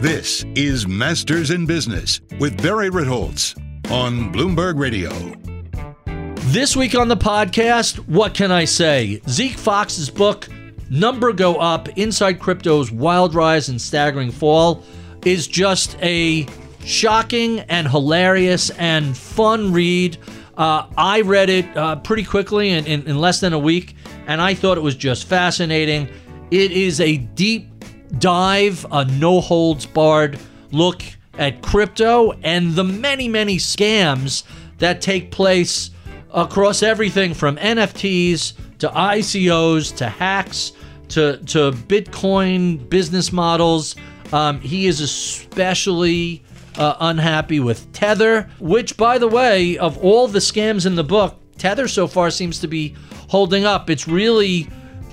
This is Masters in Business with Barry Ritholtz on Bloomberg Radio. This week on the podcast, what can I say? Zeke Faux's book, Number Go Up Inside Crypto's Wild Rise and Staggering Fall, is just a shocking and hilarious and fun read. Uh, I read it uh, pretty quickly in, in, in less than a week, and I thought it was just fascinating. It is a deep dive, a no holds barred look at crypto and the many, many scams that take place across everything from NFTs to ICOs to hacks to, to Bitcoin business models. Um, he is especially uh, unhappy with Tether, which, by the way, of all the scams in the book, Tether so far seems to be holding up. It's really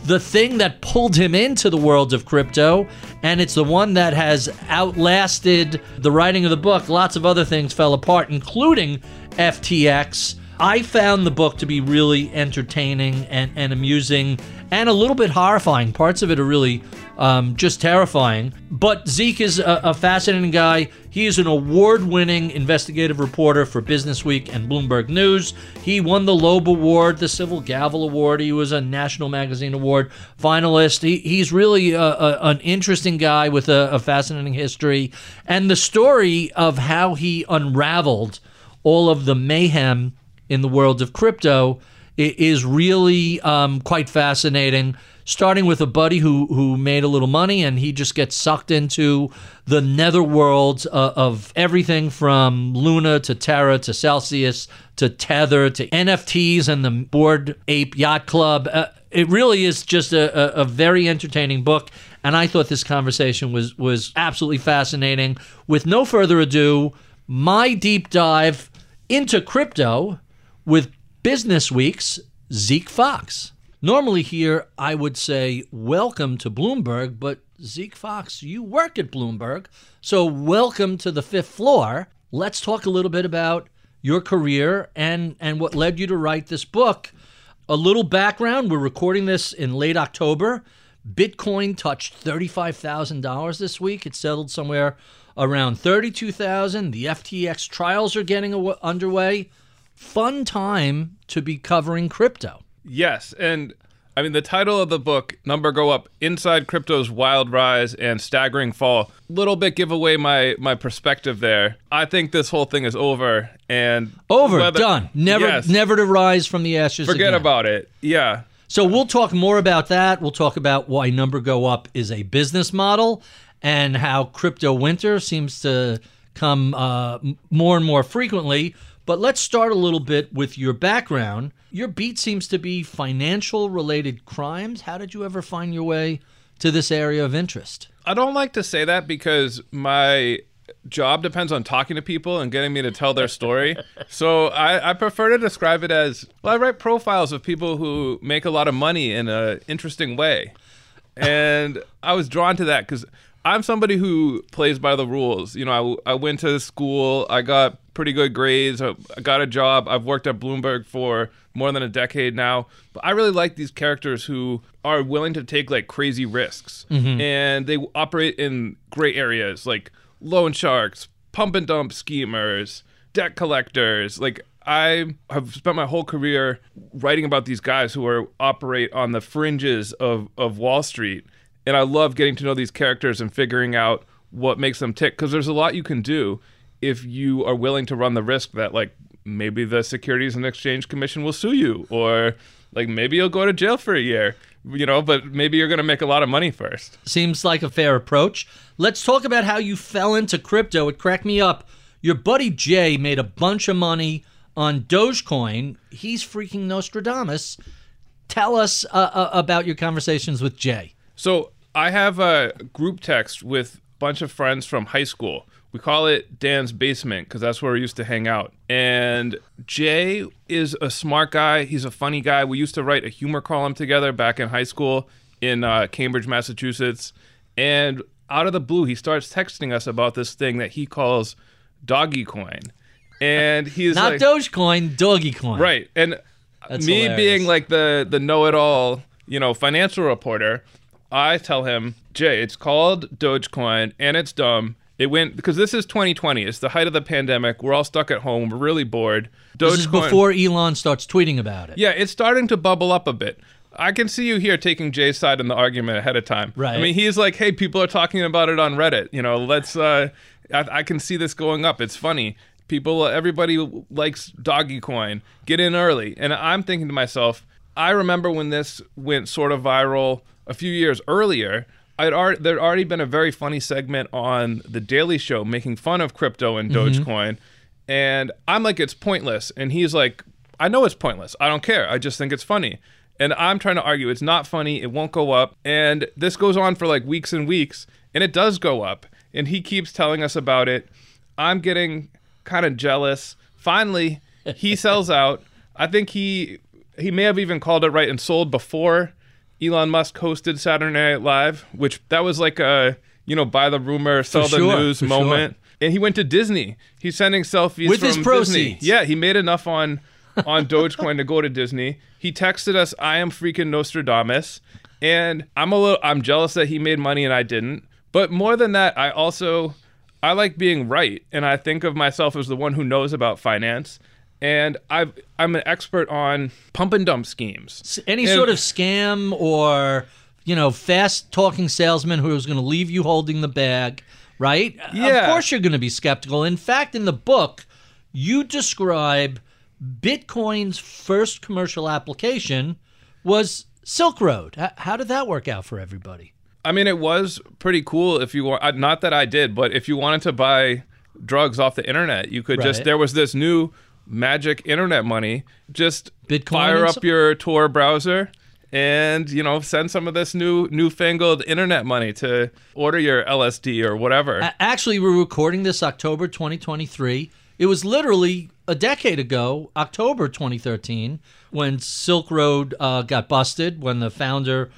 the thing that pulled him into the world of crypto, and it's the one that has outlasted the writing of the book. Lots of other things fell apart, including FTX. I found the book to be really entertaining and, and amusing and a little bit horrifying. Parts of it are really um, just terrifying. But Zeke is a, a fascinating guy. He is an award winning investigative reporter for Business Week and Bloomberg News. He won the Loeb Award, the Silver Gavel Award. He was a National Magazine Award finalist. He, he's really a, a, an interesting guy with a, fascinating history. And the story of how he unraveled all of the mayhem in the world of crypto is really um, quite fascinating. Starting with a buddy who who made a little money and he just gets sucked into the netherworld uh, of everything from Luna to Terra to Celsius to Tether to NFTs and the Bored Ape Yacht Club. Uh, it really is just a, a, a very entertaining book, and I thought this conversation was was absolutely fascinating. With no further ado, my deep dive into crypto with Business Week's Zeke Faux. Normally, here I would say, Welcome to Bloomberg, but Zeke Faux, you work at Bloomberg, so welcome to the fifth floor. Let's talk a little bit about your career and, and what led you to write this book. A little background we're recording this in late October. Bitcoin touched $35,000 this week. It settled somewhere around 32,000. The FTX trials are getting underway. Fun time to be covering crypto. Yes, and I mean the title of the book, Number Go Up, Inside Crypto's Wild Rise and Staggering Fall. Little bit give away my my perspective there. I think this whole thing is over and Over, whether- done. Never Yes. never to rise from the ashes forget again. about it. Yeah. So we'll talk more about that. We'll talk about why Number Go Up is a business model and how crypto winter seems to come uh, more and more frequently. But let's start a little bit with your background. Your beat seems to be financial related crimes. How did you ever find your way to this area of interest? I don't like to say that because my job depends on talking to people and getting me to tell their story. so I, I prefer to describe it as well, I write profiles of people who make a lot of money in an interesting way. And I was drawn to that because I'm somebody who plays by the rules. You know, I, I went to school, I got pretty good grades, I I got a job, I've worked at Bloomberg for more than a decade now. But I really like these characters who are willing to take like crazy risks mm-hmm. and they operate in gray areas like loan sharks, pump and dump schemers, debt collectors. Like I have spent my whole career writing about these guys who are operate on the fringes of, of Wall Street. And I love getting to know these characters and figuring out what makes them tick because there's a lot you can do if you are willing to run the risk that like maybe the Securities and Exchange Commission will sue you or like maybe you'll go to jail for a year, you know, but maybe you're going to make a lot of money first. Seems like a fair approach. Let's talk about how you fell into crypto. It cracked me up. Your buddy Jay made a bunch of money on Dogecoin. He's freaking Nostradamus. Tell us uh, uh, about your conversations with Jay. So I have a group text with a bunch of friends from high school. We call it Dan's basement because that's where we used to hang out. And Jay is a smart guy. He's a funny guy. We used to write a humor column together back in high school in uh, Cambridge, Massachusetts. And out of the blue, he starts texting us about this thing that he calls doggy coin. And he's Not like, Dogecoin, Doggy Coin. Right. And That's me hilarious. being like the the know-it-all, you know, financial reporter, I tell him, "Jay, it's called Dogecoin and it's dumb. It went because this is 2020. It's the height of the pandemic. We're all stuck at home. We're really bored. This is before Elon starts tweeting about it. Yeah, it's starting to bubble up a bit. I can see you here taking Jay's side in the argument ahead of time. Right. I mean, he's like, "Hey, people are talking about it on Reddit. You know, let's. Uh, I, I can see this going up. It's funny. People, everybody likes Doggy Coin. Get in early." And I'm thinking to myself, I remember when this went sort of viral a few years earlier. I'd already, there'd already been a very funny segment on the Daily Show making fun of crypto and mm-hmm. Dogecoin, and I'm like, it's pointless, and he's like, I know it's pointless. I don't care. I just think it's funny. And I'm trying to argue it's not funny. It won't go up. And this goes on for like weeks and weeks. And it does go up. And he keeps telling us about it. I'm getting kind of jealous. Finally, he sells out. I think he he may have even called it right and sold before Elon Musk hosted Saturday Night Live, which that was like a you know buy the rumor, sell the sure, news for sure. moment. And he went to Disney. He's sending selfies With from his Disney. proceeds. Yeah, he made enough on on Dogecoin to go to Disney. He texted us, "I am freaking Nostradamus," and I'm a little I'm jealous that he made money and I didn't. But more than that, I also I like being right, and I think of myself as the one who knows about finance. And I've, I'm an expert on pump and dump schemes. Any And- sort of scam or, you know, fast talking salesman who's going to leave you holding the bag, right? Yeah. Of course you're going to be skeptical. In fact, in the book, you describe Bitcoin's first commercial application was Silk Road. How did that work out for everybody? I mean, it was pretty cool if you want. uh, Not that I did, but if you wanted to buy drugs off the internet, you could just. There was this new magic internet money. Just Bitcoin fire up so- your Tor browser and you know send some of this new newfangled internet money to order your LSD or whatever. Actually, we're recording this October 2023. It was literally a decade ago, October 2013, when Silk Road uh, got busted, when the founder,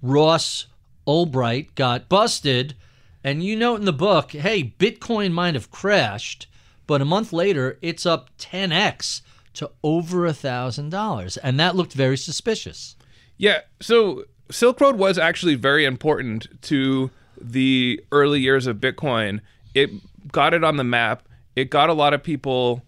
Ross Ulbricht, got busted. And you note in the book, hey, Bitcoin might have crashed, but a month later, it's up 10x to over a $1,000. And that looked very suspicious. Yeah, so Silk Road was actually very important to the early years of Bitcoin. It got it on the map. It got a lot of people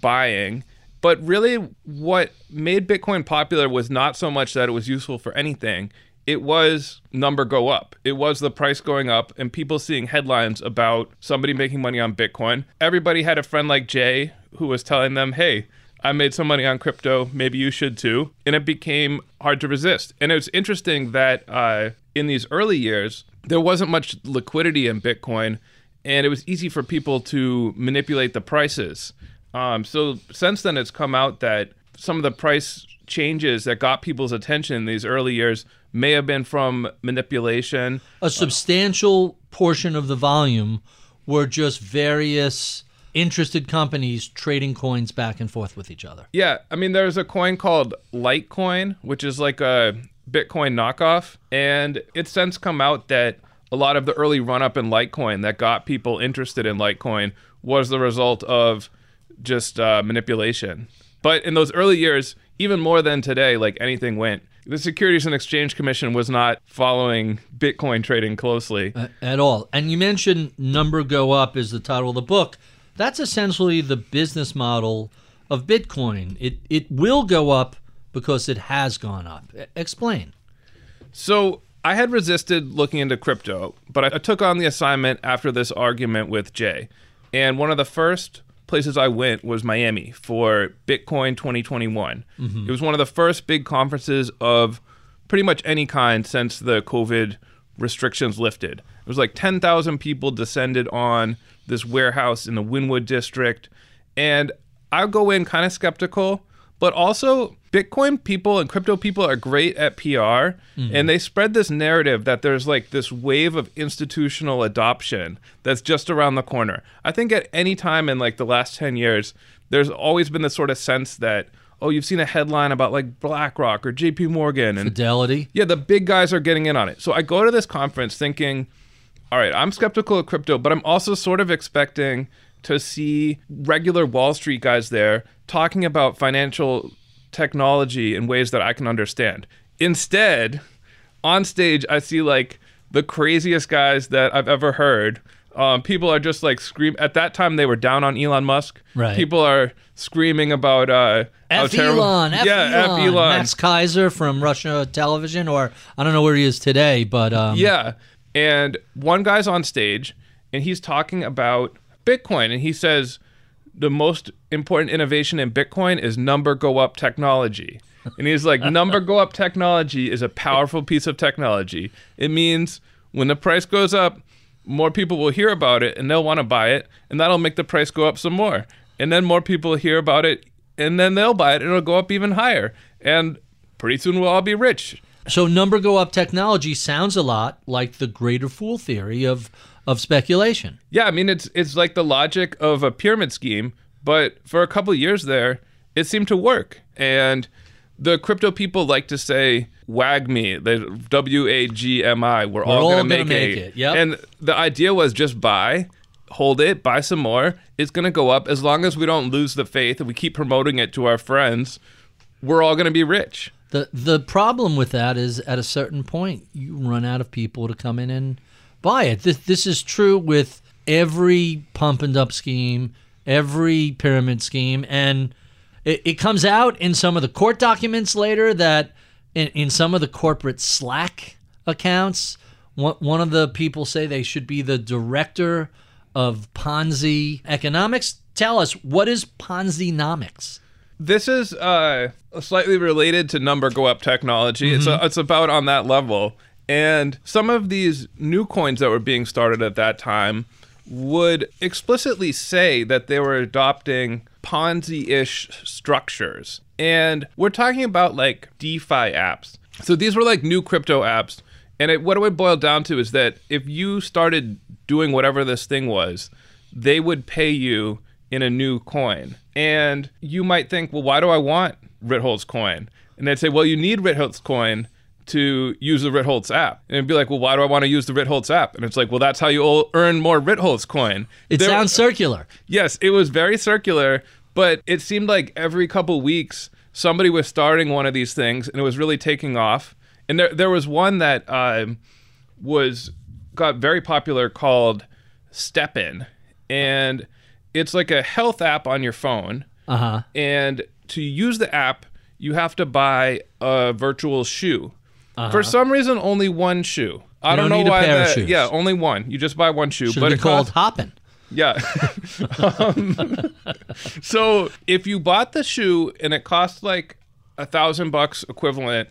buying. But really, what made Bitcoin popular was not so much that it was useful for anything. It was number go up. It was the price going up and people seeing headlines about somebody making money on Bitcoin. Everybody had a friend like Jay who was telling them, hey, I made some money on crypto. Maybe you should too. And it became hard to resist. And it's interesting that uh, in these early years, there wasn't much liquidity in Bitcoin, and it was easy for people to manipulate the prices. Um, so since then, it's come out that some of the price changes that got people's attention in these early years may have been from manipulation. a substantial portion of the volume were just various interested companies trading coins back and forth with each other. Yeah, I mean, there's a coin called Litecoin, which is like a Bitcoin knockoff, and it's since come out that a lot of the early run up in Litecoin that got people interested in Litecoin was the result of just uh, manipulation. But in those early years, even more than today, like anything went. The Securities and Exchange Commission was not following Bitcoin trading closely. At all. And you mentioned number go up is the title of the book. That's essentially the business model of Bitcoin. It it will go up because it has gone up. Explain. So I had resisted looking into crypto, but I, I took on the assignment after this argument with Jay. And one of the first places I went was Miami for Bitcoin 2021. Mm-hmm. It was one of the first big conferences of pretty much any kind since the COVID restrictions lifted. It was like 10,000 people descended on this warehouse in the Wynwood district. And I go in kind of skeptical, but also Bitcoin people and crypto people are great at PR mm-hmm. and they spread this narrative that there's like this wave of institutional adoption that's just around the corner. I think at any time in like the last 10 years, there's always been this sort of sense that, oh, you've seen a headline about like BlackRock or JP Morgan and Fidelity. yeah, the big guys are getting in on it. So I go to this conference thinking, all right, I'm skeptical of crypto, but I'm also sort of expecting to see regular Wall Street guys there talking about financial technology in ways that I can understand. Instead, on stage, I see like the craziest guys that I've ever heard. Um, people are just like scream. At that time, they were down on Elon Musk. Right. People are screaming about uh, how F terrible. Elon, F yeah, Elon. F Elon. Max Keiser from Russia Television, or I don't know where he is today, but um, Yeah. And one guy's on stage and he's talking about Bitcoin and he says the most important innovation in Bitcoin is number go up technology. And he's like, number go up technology is a powerful piece of technology. It means when the price goes up, more people will hear about it and they'll want to buy it, and that'll make the price go up some more. And then more people hear about it, and then they'll buy it, and it'll go up even higher. And pretty soon we'll all be rich. So number go up technology sounds a lot like the greater fool theory of of speculation. Yeah, I mean it's it's like the logic of a pyramid scheme, but for a couple of years there, it seemed to work. And the crypto people like to say WAGMI, the W A G M I, we're, all, all gonna, gonna make, make it. it, yep. And the idea was just buy, hold it, buy some more. It's gonna go up as long as we don't lose the faith and we keep promoting it to our friends. We're all gonna be rich. The the problem with that is at a certain point you run out of people to come in and buy it. This this is true with every pump and dump scheme, every pyramid scheme, and it, it comes out in some of the court documents later that in, in some of the corporate Slack accounts, one, one of the people say they should be the director of Ponzi economics. Tell us what is Ponzi-nomics? This is uh, slightly related to number go up technology. It's, Mm-hmm. a, it's about on that level. And some of these new coins that were being started at that time would explicitly say that they were adopting Ponzi ish structures. And we're talking about like DeFi apps. So these were like new crypto apps. And it, what it would boil down to is that if you started doing whatever this thing was, they would pay you in a new coin. And you might think, well, why do I want Ritholtz coin? And they'd say, well, you need Ritholtz coin to use the Ritholtz app. And it'd be like, well, why do I want to use the Ritholtz app? And it's like, well, that's how you earn more Ritholtz coin. It There- sounds circular. Yes, it was very circular, but it seemed like every couple weeks somebody was starting one of these things, and it was really taking off. And there, there was one that um, was got very popular called STEPN, and it's like a health app on your phone. Uh huh. And to use the app, you have to buy a virtual shoe. For some reason, only one shoe. I Uh-huh. Don't, don't know why. that- shoes. Yeah, only one. You just buy one shoe, Should but be it called costs hopping. yeah. um, so if you bought the shoe and it cost like a thousand bucks equivalent,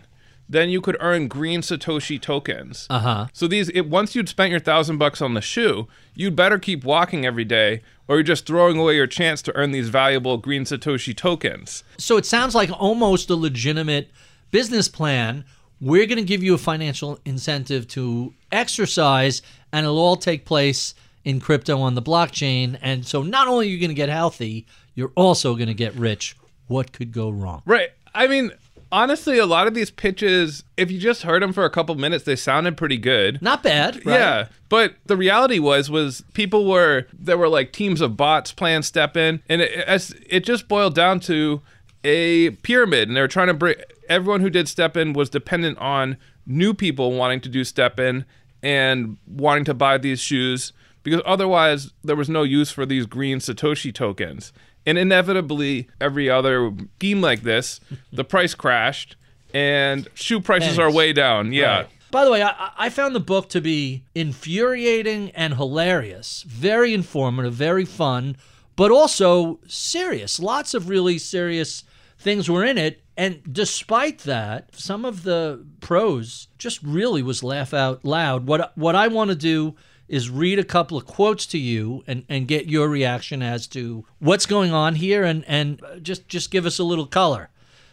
then you could earn green Satoshi tokens. Uh huh. So these, it, once you'd spent your thousand bucks on the shoe, you'd better keep walking every day, or you're just throwing away your chance to earn these valuable green Satoshi tokens. So it sounds like almost a legitimate business plan. We're going to give you a financial incentive to exercise, and it'll all take place in crypto on the blockchain. And so not only are you going to get healthy, you're also going to get rich. What could go wrong? Right. I mean, honestly, a lot of these pitches, if you just heard them for a couple minutes, they sounded pretty good. Not bad, right? Yeah, but the reality was was people were there were like teams of bots playing STEPN, and it, as it just boiled down to a pyramid, and they were trying to bring everyone who did STEPN was dependent on new people wanting to do STEPN and wanting to buy these shoes because otherwise there was no use for these green satoshi tokens. And inevitably, every other scheme like this, the price crashed, and shoe prices are way down. Yeah. By the way, I, I found the book to be infuriating and hilarious, very informative, very fun, but also serious. Lots of really serious things were in it. And despite that, some of the prose just really was laugh out loud. What what I want to do is read a couple of quotes to you and, and get your reaction as to what's going on here and, and uh, just just give us a little color.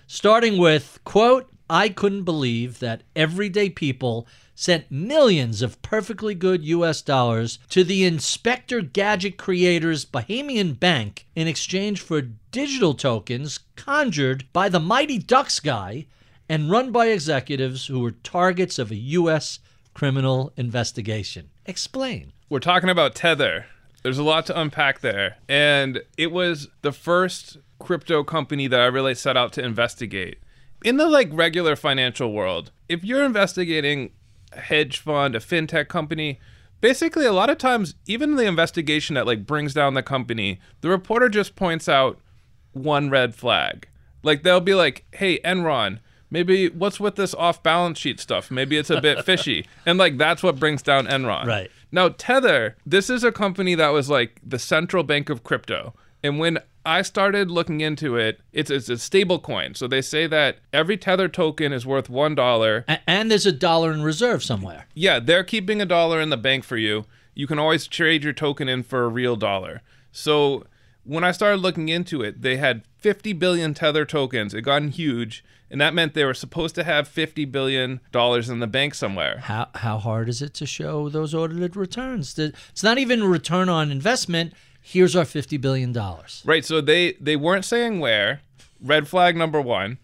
starting with, quote, I couldn't believe that everyday people sent millions of perfectly good US dollars to the Inspector Gadget creators Bahamian Bank in exchange for digital tokens conjured by the Mighty Ducks guy and run by executives who were targets of a US criminal investigation. Explain. We're talking about Tether. There's a lot to unpack there. And it was the first crypto company that I really set out to investigate. In the like regular financial world, if you're investigating a hedge fund, a fintech company, basically a lot of times even the investigation that like brings down the company, the reporter just points out one red flag. Like they'll be like, "Hey, Enron, maybe what's with this off balance sheet stuff? Maybe it's a bit fishy." And like that's what brings down Enron. Right. Now, Tether, this is a company that was like the central bank of crypto. And when I started looking into it, it's, it's a stable coin. So they say that every Tether token is worth $1. A- and there's a dollar in reserve somewhere. Yeah, they're keeping a dollar in the bank for you. You can always trade your token in for a real dollar. So when I started looking into it, they had 50 billion Tether tokens. It gotten huge, and that meant they were supposed to have 50 billion dollars in the bank somewhere. How how hard is it to show those audited returns? It's not even a return on investment. Here's our fifty billion dollars. Right, so they they weren't saying where. Red flag number 1.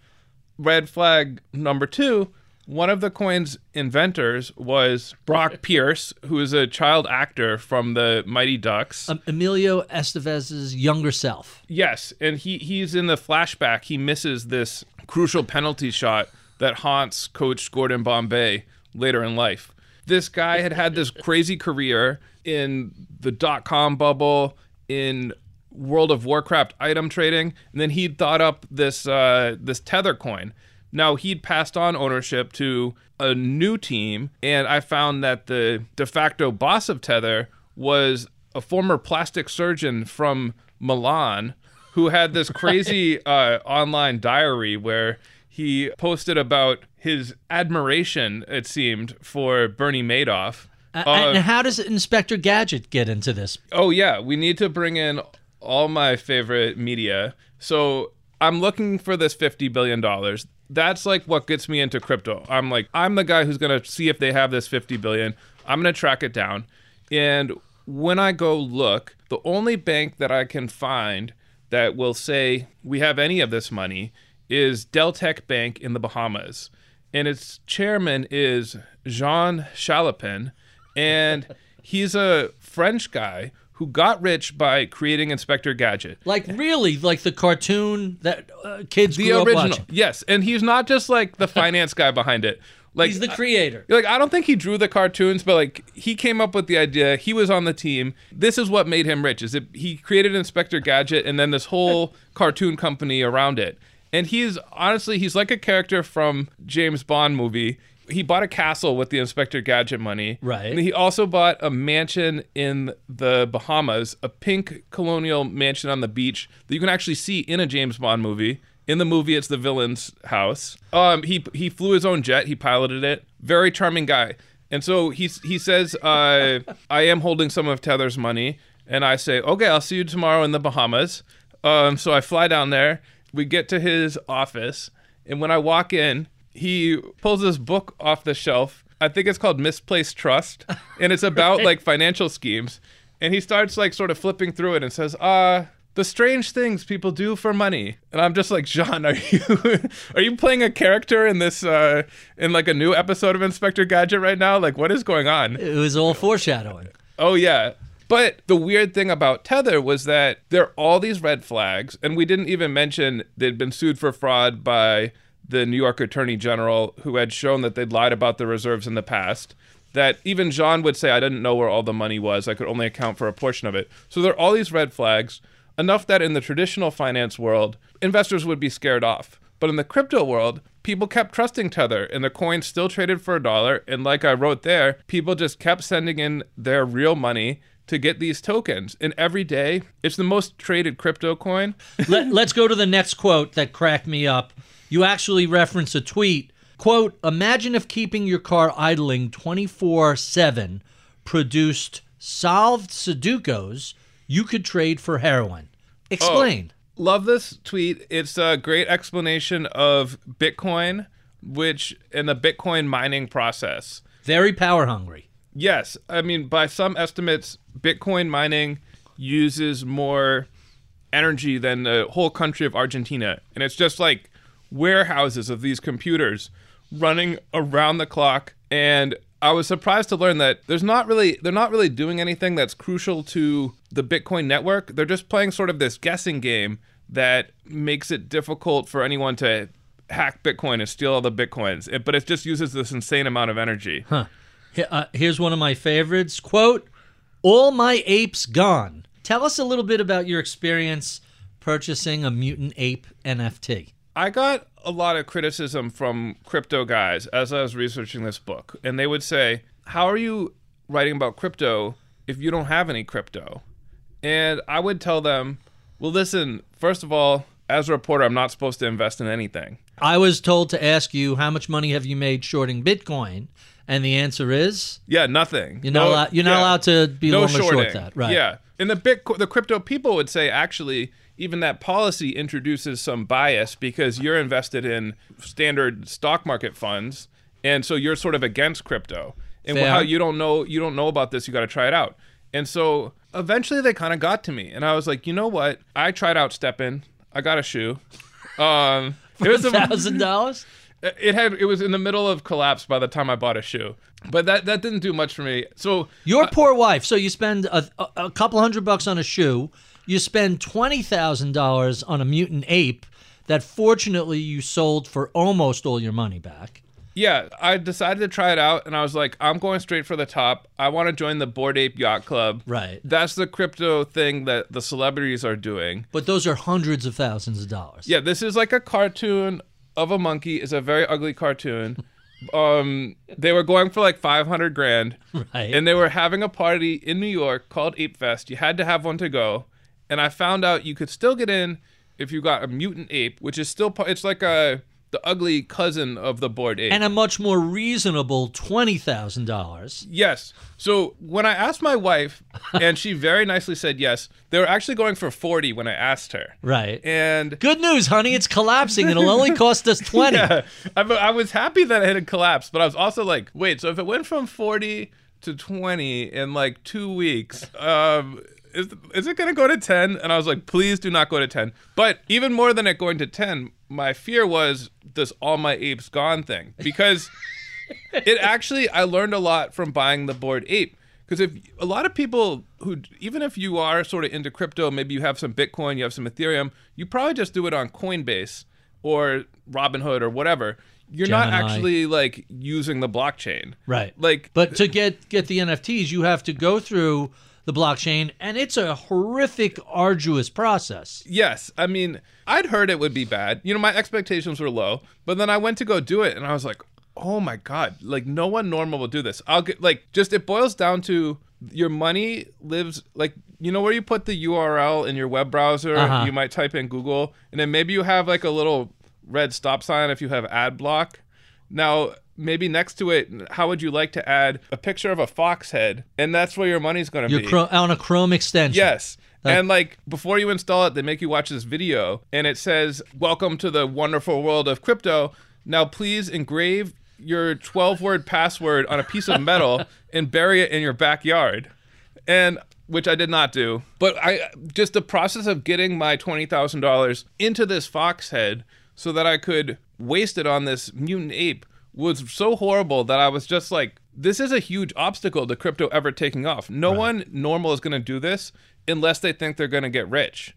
Red flag number 2, one of the coin's inventors was Brock Pierce, who is a child actor from the Mighty Ducks. Um, Emilio Estevez's younger self. Yes, and he he's in the flashback. He misses this crucial penalty shot that haunts Coach Gordon Bombay later in life. This guy had had this crazy career in the dot com bubble, in World of Warcraft item trading, and then he'd thought up this uh, this Tether coin. Now he'd passed on ownership to a new team, and I found that the de facto boss of Tether was a former plastic surgeon from Milan who had this crazy uh, online diary where he posted about his admiration, it seemed, for Bernie Madoff. A- Uh, and how does Inspector Gadget get into this? Oh yeah, we need to bring in all my favorite media. So I'm looking for this fifty billion dollars. That's like what gets me into crypto. I'm like, I'm the guy who's gonna see if they have this fifty billion. I'm gonna track it down. And when I go look, the only bank that I can find that will say we have any of this money is Deltec Bank in the Bahamas. And its chairman is Jean Chalopin. And he's a French guy who got rich by creating Inspector Gadget. Like really, like the cartoon that uh, kids The grew up original. watching. Yes. And he's not just like the finance guy behind it. Like He's the creator. like I don't think he drew the cartoons, but like he came up with the idea. He was on the team. This is what made him rich. Is it he created Inspector Gadget and then this whole cartoon company around it. And he's honestly he's like a character from James Bond movie. He bought a castle with the Inspector Gadget money. Right. And he also bought a mansion in the Bahamas, a pink colonial mansion on the beach that you can actually see in a James Bond movie. In the movie, it's the villain's house. Um, he he flew his own jet. He piloted it. Very charming guy. And so he he says, uh, "I am holding some of Tether's money." And I say, "Okay, I'll see you tomorrow in the Bahamas." Um, so I fly down there. We get to his office, and when I walk in, he pulls this book off the shelf. I think it's called Misplaced Trust, and it's about like financial schemes. And he starts like sort of flipping through it and says, "Uh, the strange things people do for money." And I'm just like, "John, are you are you playing a character in this uh in like a new episode of Inspector Gadget right now? Like what is going on?" It was all foreshadowing. Oh yeah. But the weird thing about Tether was that there are all these red flags, and we didn't even mention they'd been sued for fraud by the New York Attorney General, who had shown that they'd lied about the reserves in the past. That even John would say, I didn't know where all the money was. I could only account for a portion of it. So there are all these red flags, enough that in the traditional finance world, investors would be scared off. But in the crypto world, people kept trusting Tether and the coin still traded for a dollar. And like I wrote there, people just kept sending in their real money to get these tokens. And every day, it's the most traded crypto coin. Let, let's go to the next quote that cracked me up. You actually reference a tweet. Quote, imagine if keeping your car idling 24 7 produced solved Sudokus you could trade for heroin. Oh, Explain. Love this tweet. It's a great explanation of Bitcoin, which in the Bitcoin mining process. Very power hungry. Yes, I mean by some estimates, Bitcoin mining uses more energy than the whole country of Argentina, and it's just like warehouses of these computers running around the clock. And I was surprised to learn that there's not really they're not really doing anything that's crucial to the Bitcoin network. They're just playing sort of this guessing game that makes it difficult for anyone to hack Bitcoin and steal all the bitcoins. It, but it just uses this insane amount of energy. Huh. Uh, here's one of my favorites. Quote, all my apes gone. Tell us a little bit about your experience purchasing a mutant ape NFT. I got a lot of criticism from crypto guys as I was researching this book, and they would say, "How are you writing about crypto if you don't have any crypto?" And I would tell them, "Well, listen. First of all, as a reporter, I'm not supposed to invest in anything. I was told to ask you how much money have you made shorting Bitcoin, and the answer is Yeah, nothing. you're not No- allowed. You're not yeah. allowed to be no long or shorting. short that, right? Yeah, and the bit the crypto people would say actually even that policy introduces some bias because you're invested in standard stock market funds, and so you're sort of against crypto. And how you don't know you don't know about this, you got to try it out. And so eventually they kind of got to me, and I was like, you know what? I tried out STEPN. I got a shoe. Um, it was a, thousand dollars. it had it was in the middle of collapse by the time I bought a shoe, but that that didn't do much for me. So Your poor wife. So you spend a, a couple hundred bucks on a shoe. You spend twenty thousand dollars on a mutant ape that fortunately you sold for almost all your money back. Yeah, I decided to try it out, and I was like, I'm going straight for the top. I want to join the Bored Ape Yacht Club. Right. That's the crypto thing that the celebrities are doing. But those are hundreds of thousands of dollars. Yeah, this is like a cartoon of a monkey. It's a very ugly cartoon. Um, they were going for like 500 grand, Right. and they were having a party in New York called Ape Fest. You had to have one to go, and I found out you could still get in if you got a mutant ape, which is still it's like a the ugly cousin of the bored ape. and a much more reasonable twenty thousand dollars. Yes. So when I asked my wife, and she very nicely said yes, they were actually going for 40 when I asked her. Right. And Good news, honey. It's collapsing. It'll only cost us twenty. yeah, I, I was happy that it had collapsed, but I was also like, wait, so if it went from 40 to 20 in like two weeks, um, is, is it going to go to 10? And I was like, please do not go to 10. But even more than it going to 10, my fear was this all my apes gone thing because it actually I learned a lot from buying the bored ape because if a lot of people who even if you are sort of into crypto, maybe you have some Bitcoin, you have some Ethereum, you probably just do it on Coinbase or Robinhood or whatever. You're not actually like using the blockchain. Right. Like But to get get the NFTs, you have to go through the blockchain, and it's a horrific, arduous process. Yes, I mean, I'd heard it would be bad. You know, my expectations were low, but then I went to go do it, and I was like, "Oh my god! Like, no one normal will do this." I'll get like just it boils down to your money lives like you know where you put the URL in your web browser. Uh-huh. You might type in Google, and then maybe you have like a little red stop sign if you have ad block. Now, maybe next to it, how would you like to add a picture of a fox head? And that's where your money's going to be. cro- on a Chrome extension. Yes. That- and like before you install it, they make you watch this video and it says, Welcome to the wonderful world of crypto. Now please engrave your 12 word password on a piece of metal and bury it in your backyard. And which I did not do. But I just the process of getting my $20,000 into this fox head so that I could waste it on this mutant ape was so horrible that I was just like, this is a huge obstacle to crypto ever taking off. No one normal is going to do this unless they think they're going to get rich.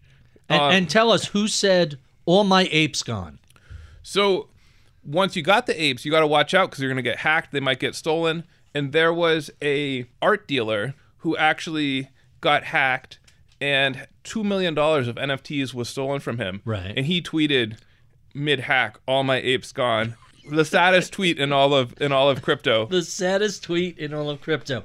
And, Um, and tell us who said all my apes gone. So once you got the apes, you got to watch out because you're going to get hacked. They might get stolen. And there was a art dealer who actually got hacked, and two million dollars of NFTs was stolen from him. Right. And he tweeted mid hack, "All my apes gone." The saddest tweet in all of in all of crypto. The saddest tweet in all of crypto.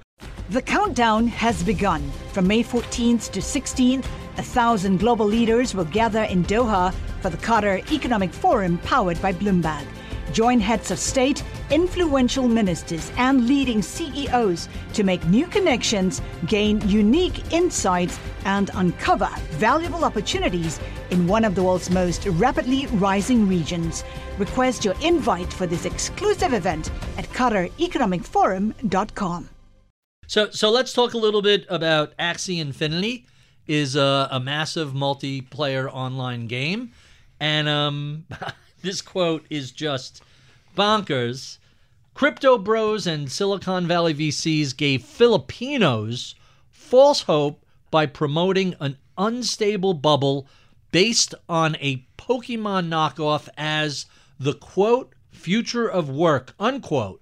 The countdown has begun. From May 14th to 16th, a thousand global leaders will gather in Doha for the Qatar Economic Forum powered by Bloomberg. Join heads of state, influential ministers and leading CEOs to make new connections, gain unique insights, and uncover valuable opportunities in one of the world's most rapidly rising regions. Request your invite for this exclusive event at QatarEconomicForum.com. So, so let's talk a little bit about Axie Infinity. Is a, a massive multiplayer online game, and um, this quote is just bonkers. Crypto bros and Silicon Valley VCs gave Filipinos false hope by promoting an unstable bubble based on a Pokemon knockoff as the quote future of work unquote.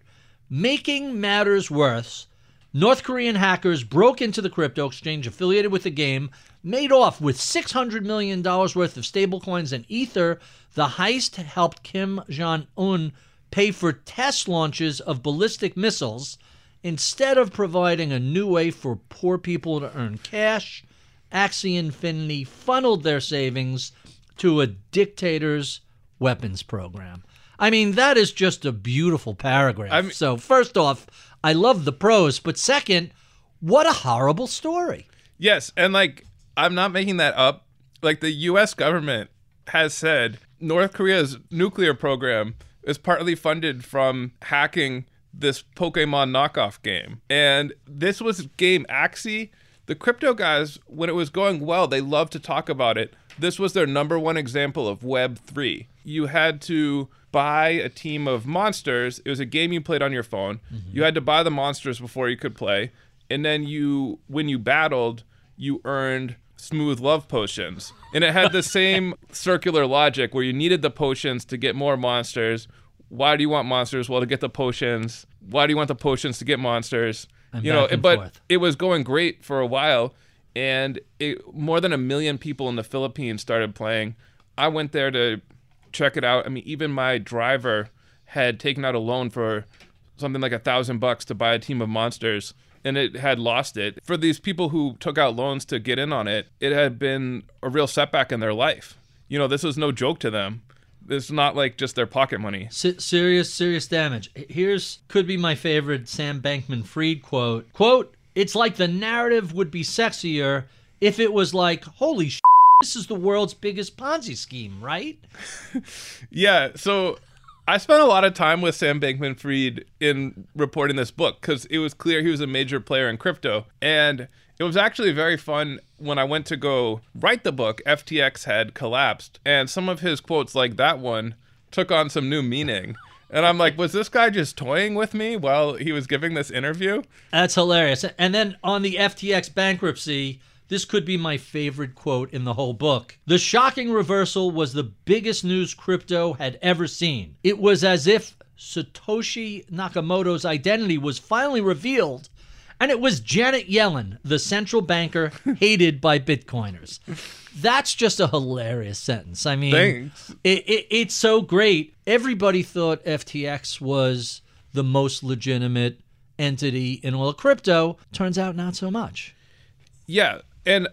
Making matters worse, North Korean hackers broke into the crypto exchange affiliated with the game, made off with $600 million worth of stablecoins and Ether. The heist helped Kim Jong un pay for test launches of ballistic missiles instead of providing a new way for poor people to earn cash. Axie Infinity funneled their savings to a dictator's weapons program. I mean, that is just a beautiful paragraph. I mean- so, first off, I love the prose, but second, what a horrible story. Yes, and like I'm not making that up. Like the US government has said North Korea's nuclear program is partly funded from hacking this Pokemon knockoff game. And this was game Axie. The crypto guys, when it was going well, they loved to talk about it. This was their number one example of Web 3. You had to buy a team of monsters. It was a game you played on your phone. Mm-hmm. You had to buy the monsters before you could play. And then you when you battled, you earned smooth love potions. And it had the same circular logic where you needed the potions to get more monsters. Why do you want monsters? Well, to get the potions. Why do you want the potions to get monsters? And you know, back but forth. it was going great for a while and it, more than a million people in the Philippines started playing. I went there to check it out. I mean, even my driver had taken out a loan for something like a thousand bucks to buy a team of monsters and it had lost it. For these people who took out loans to get in on it, it had been a real setback in their life. You know, this was no joke to them. This is not like just their pocket money. Se- serious, serious damage. Here's could be my favorite Sam Bankman Fried quote. Quote, it's like the narrative would be sexier if it was like, holy sh- this is the world's biggest Ponzi scheme, right? Yeah, so I spent a lot of time with Sam Bankman Fried in reporting this book because it was clear he was a major player in crypto. And it was actually very fun when I went to go write the book, FTX had collapsed. And some of his quotes, like that one, took on some new meaning. And I'm like, was this guy just toying with me while he was giving this interview? That's hilarious. And then on the FTX bankruptcy, this could be my favorite quote in the whole book. The shocking reversal was the biggest news crypto had ever seen. It was as if Satoshi Nakamoto's identity was finally revealed, and it was Janet Yellen, the central banker hated by Bitcoiners. That's just a hilarious sentence. I mean, it, it, it's so great. Everybody thought FTX was the most legitimate entity in all of crypto. Turns out, not so much. Yeah, and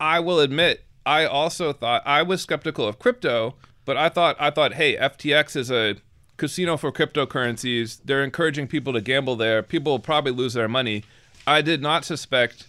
I will admit, I also thought I was skeptical of crypto, but I thought I thought, hey, FTX is a casino for cryptocurrencies. They're encouraging people to gamble there. People will probably lose their money. I did not suspect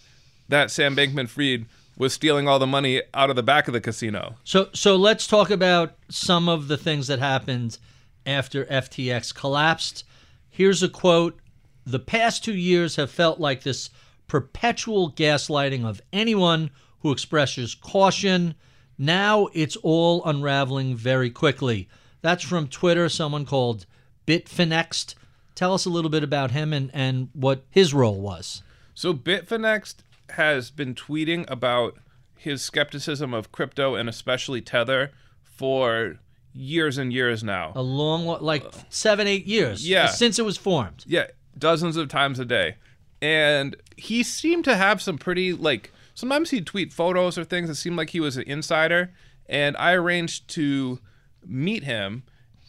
that Sam Bankman-Fried was stealing all the money out of the back of the casino. So, so let's talk about some of the things that happened after FTX collapsed. Here's a quote The past two years have felt like this perpetual gaslighting of anyone who expresses caution. Now it's all unraveling very quickly. That's from Twitter, someone called Bitfinex. Tell us a little bit about him and, and what his role was. So Bitfinex has been tweeting about his skepticism of crypto and especially Tether for years and years now. A long, like seven, eight years Yeah. since it was formed. Yeah, dozens of times a day. And he seemed to have some pretty like sometimes he'd tweet photos or things that seemed like he was an insider. And I arranged to meet him.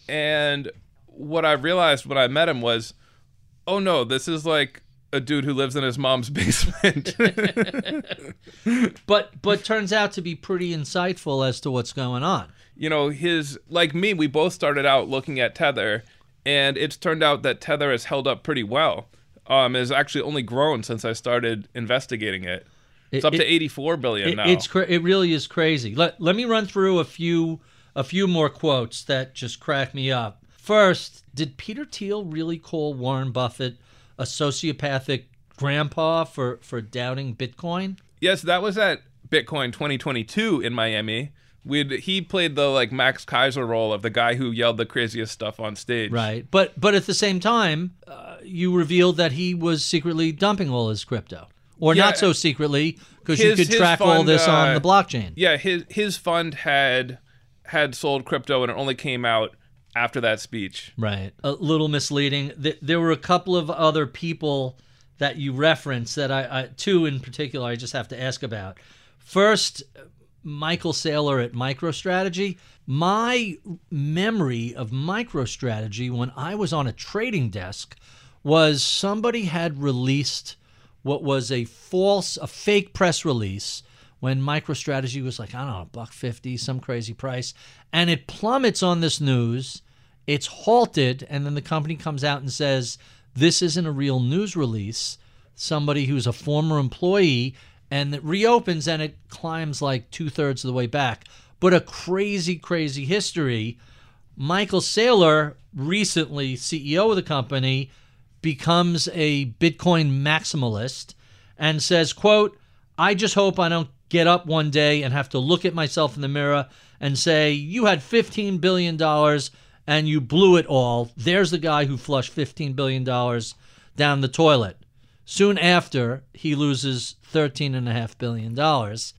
And what I realized when I met him was, oh no, this is like a dude who lives in his mom's basement. but but turns out to be pretty insightful as to what's going on. you know, his like me, we both started out looking at Tether and it's turned out that Tether has held up pretty well. Um, has actually only grown since I started investigating it. It's It- up to it- 84 billion It, now. it's cra- it really is crazy. Let let me run through a few a few more quotes that just crack me up. First, did Peter Thiel really call Warren Buffett a sociopathic grandpa for for doubting Bitcoin? Yes, that was at Bitcoin 2022 in Miami. We'd, he played the like Max Keiser role of the guy who yelled the craziest stuff on stage. Right. But but at the same time, uh, you revealed that he was secretly dumping all his crypto, or Yeah. not so secretly, because you could track all fund, this on uh, the blockchain. Yeah, his his fund had had sold crypto and it only came out after that speech. Right. A little misleading. There were a couple of other people that you referenced that I, I two in particular I just have to ask about. First, Michael Saylor at MicroStrategy. My memory of MicroStrategy when I was on a trading desk was somebody had released what was a false, a fake press release when MicroStrategy was like, I don't know, buck fifty, some crazy price, and it plummets on this news. It's halted, and then the company comes out and says, This isn't a real news release. Somebody who's a former employee, and it reopens and it climbs like two thirds of the way back. But a crazy, crazy history. Michael Saylor, recently CEO of the company, becomes a Bitcoin maximalist and says, quote, I just hope I don't get up one day and have to look at myself in the mirror and say, You had $15 billion and you blew it all. There's the guy who flushed $15 billion down the toilet. Soon after, he loses $13.5 billion.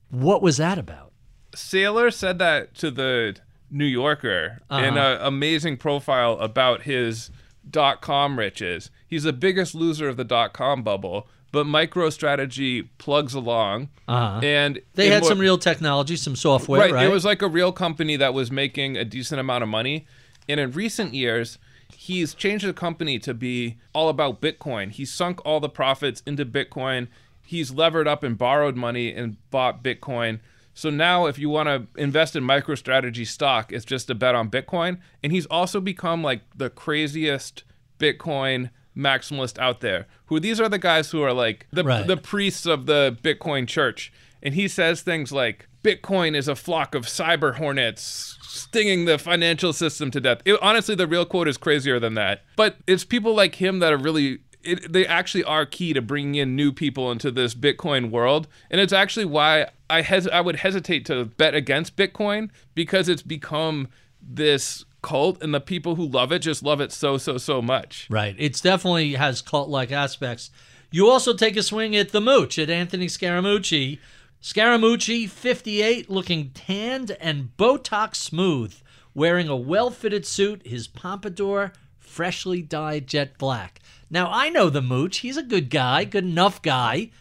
What was that about? Saylor said that to the New Yorker in uh-huh. an amazing profile about his dot com riches. He's the biggest loser of the dot com bubble, but MicroStrategy plugs along. Uh-huh. And They had some real technology, some software, right? right, It was like a real company that was making a decent amount of money. And in recent years, he's changed the company to be all about Bitcoin. He sunk all the profits into Bitcoin. He's levered up and borrowed money and bought Bitcoin. So now, if you want to invest in MicroStrategy stock, it's just a bet on Bitcoin. And he's also become like the craziest Bitcoin maximalist out there. Who these are the guys who are like the Right. the priests of the Bitcoin church. And he says things like Bitcoin is a flock of cyber hornets stinging the financial system to death. It- honestly, the real quote is crazier than that. But it's people like him that are really. It, they actually are key to bringing in new people into this Bitcoin world, and it's actually why I hes- I would hesitate to bet against Bitcoin because it's become this cult, and the people who love it just love it so so so much. Right. It's definitely has cult like aspects. You also take a swing at the mooch at Anthony Scaramucci. Scaramucci, 58, looking tanned and Botox smooth, wearing a well fitted suit, his pompadour freshly dyed jet black. Now, I know the mooch. He's a good guy, good enough guy.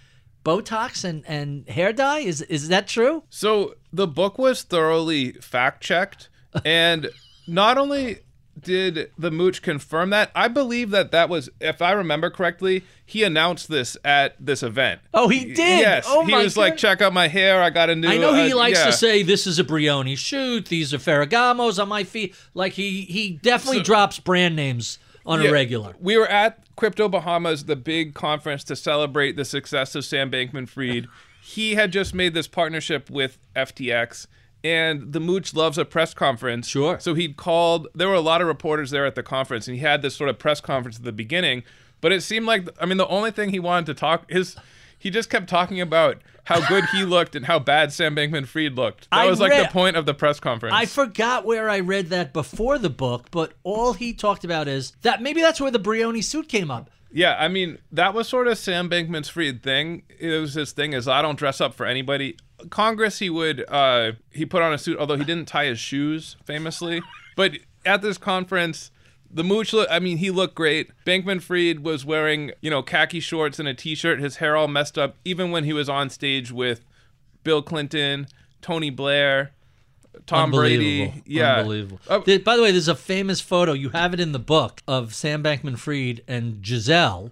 Botox and, and hair dye? Is, is that true? So the book was thoroughly fact checked, and not only did the mooch confirm that, I believe that that was, if I remember correctly, he announced this at this event. Oh, he did? Yes, Oh, he was like, "Check out my hair. I got a new." I know he uh, likes yeah. to say this is a Brioni shoot. These are Ferragamos on my feet. Like he he definitely drops brand names on Yeah, a regular. We were at Crypto Bahamas, the big conference to celebrate the success of Sam Bankman-Fried. he had just made this partnership with FTX, and the Mooch loves a press conference. Sure. So he'd called. There were a lot of reporters there at the conference, and he had this sort of press conference at the beginning. But it seemed like, I mean, the only thing he wanted to talk his. He just kept talking about how good he looked and how bad Sam Bankman-Fried looked. That I was like read- the point of the press conference. I forgot where I read that before the book, but all he talked about is that maybe that's where the Brioni suit came up. Yeah, I mean that was sort of Sam Bankman's Fried thing. It was his thing is I don't dress up for anybody. Congress, he would uh, he put on a suit, although he didn't tie his shoes famously. But at this conference, the mooch, look, I mean, he looked great. Bankman Fried was wearing you know khaki shorts and a t-shirt. His hair all messed up, even when he was on stage with Bill Clinton, Tony Blair, Tom Brady. Yeah, Unbelievable. Uh, By the way, there's a famous photo. You have it in the book of Sam Bankman Fried and Gisele.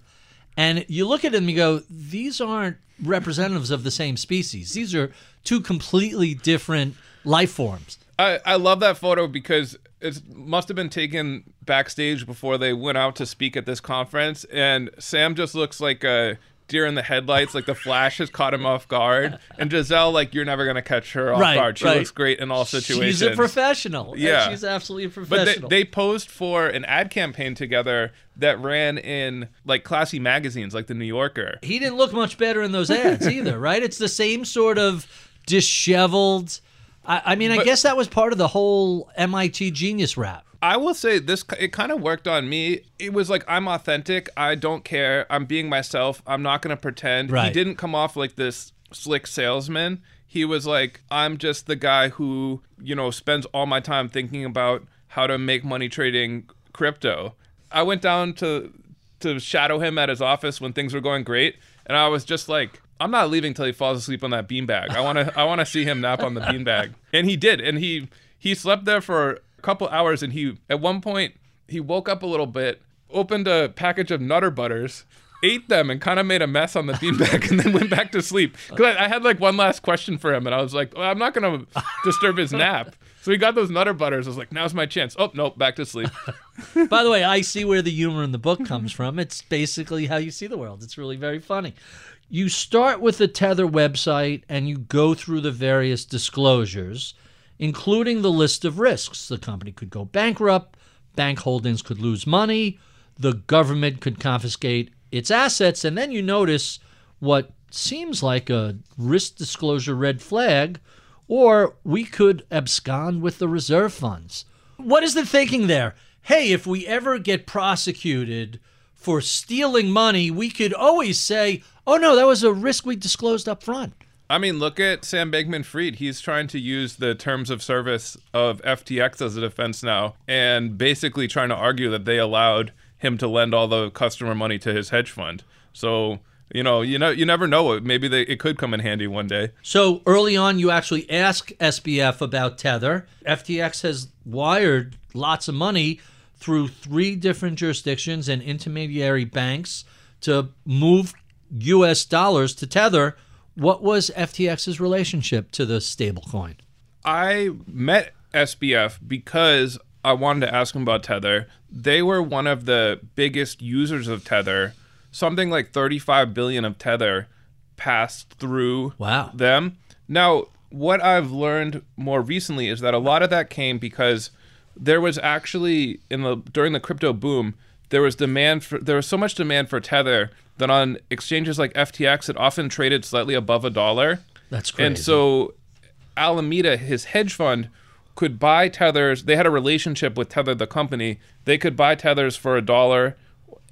And you look at them and you go, these aren't representatives of the same species. These are two completely different life forms. I, I love that photo because it must have been taken backstage before they went out to speak at this conference, and Sam just looks like a deer in the headlights. Like the flash has caught him off guard, and Gisele, like you're never gonna catch her off Right, guard. She right. looks great in all situations. She's a professional. Yeah. she's absolutely a But they, they posed for an ad campaign together that ran in like classy magazines like the New Yorker. he didn't look much better in those ads either, right? It's the same sort of disheveled. I, I mean, I But- guess that was part of the whole MIT genius rap. I will say this it kind of worked on me. It was like I'm authentic. I don't care. I'm being myself. I'm not going to pretend. He didn't come off like this slick salesman. He was like I'm just the guy who, you know, spends all my time thinking about how to make money trading crypto. I went down to to shadow him at his office when things were going great, and I was just like I'm not leaving till he falls asleep on that beanbag. I want to I want to see him nap on the beanbag. And he did. And he he slept there for couple hours and he at one point he woke up a little bit, opened a package of Nutter Butters, ate them and kind of made a mess on the beanbag and then went back to sleep. Cuz I, I had like one last question for him and I was like, well, I'm not going to disturb his nap. So he got those Nutter Butters. I was like, now's my chance. Oh, nope, back to sleep. By the way, I see where the humor in the book comes from. It's basically how you see the world. It's really very funny. You start with the Tether website and you go through the various disclosures, including the list of risks. The company could go bankrupt, bank holdings could lose money, the government could confiscate its assets, and then you notice what seems like a risk disclosure red flag, or we could abscond with the reserve funds. What is the thinking there? Hey, if we ever get prosecuted for stealing money, we could always say, oh no, that was a risk we disclosed up front. I mean, look at Sam Bankman Fried. He's trying to use the terms of service of FTX as a defense now and basically trying to argue that they allowed him to lend all the customer money to his hedge fund. So, you know, you know, you never know. Maybe they, it could come in handy one day. So early on, you actually ask SBF about Tether. FTX has wired lots of money through three different jurisdictions and intermediary banks to move U.S. dollars to Tether. What was FTX's relationship to the stablecoin? I met SBF because I wanted to ask him about Tether. They were one of the biggest users of Tether. Something like 35 billion of Tether passed through Wow. them. Now, what I've learned more recently is that a lot of that came because there was actually in the during the crypto boom, there was demand for there was so much demand for Tether that on exchanges like FTX it often traded slightly above a dollar. That's crazy. And so Alameda, his hedge fund, could buy tethers. They had a relationship with Tether, the company. They could buy tethers for a dollar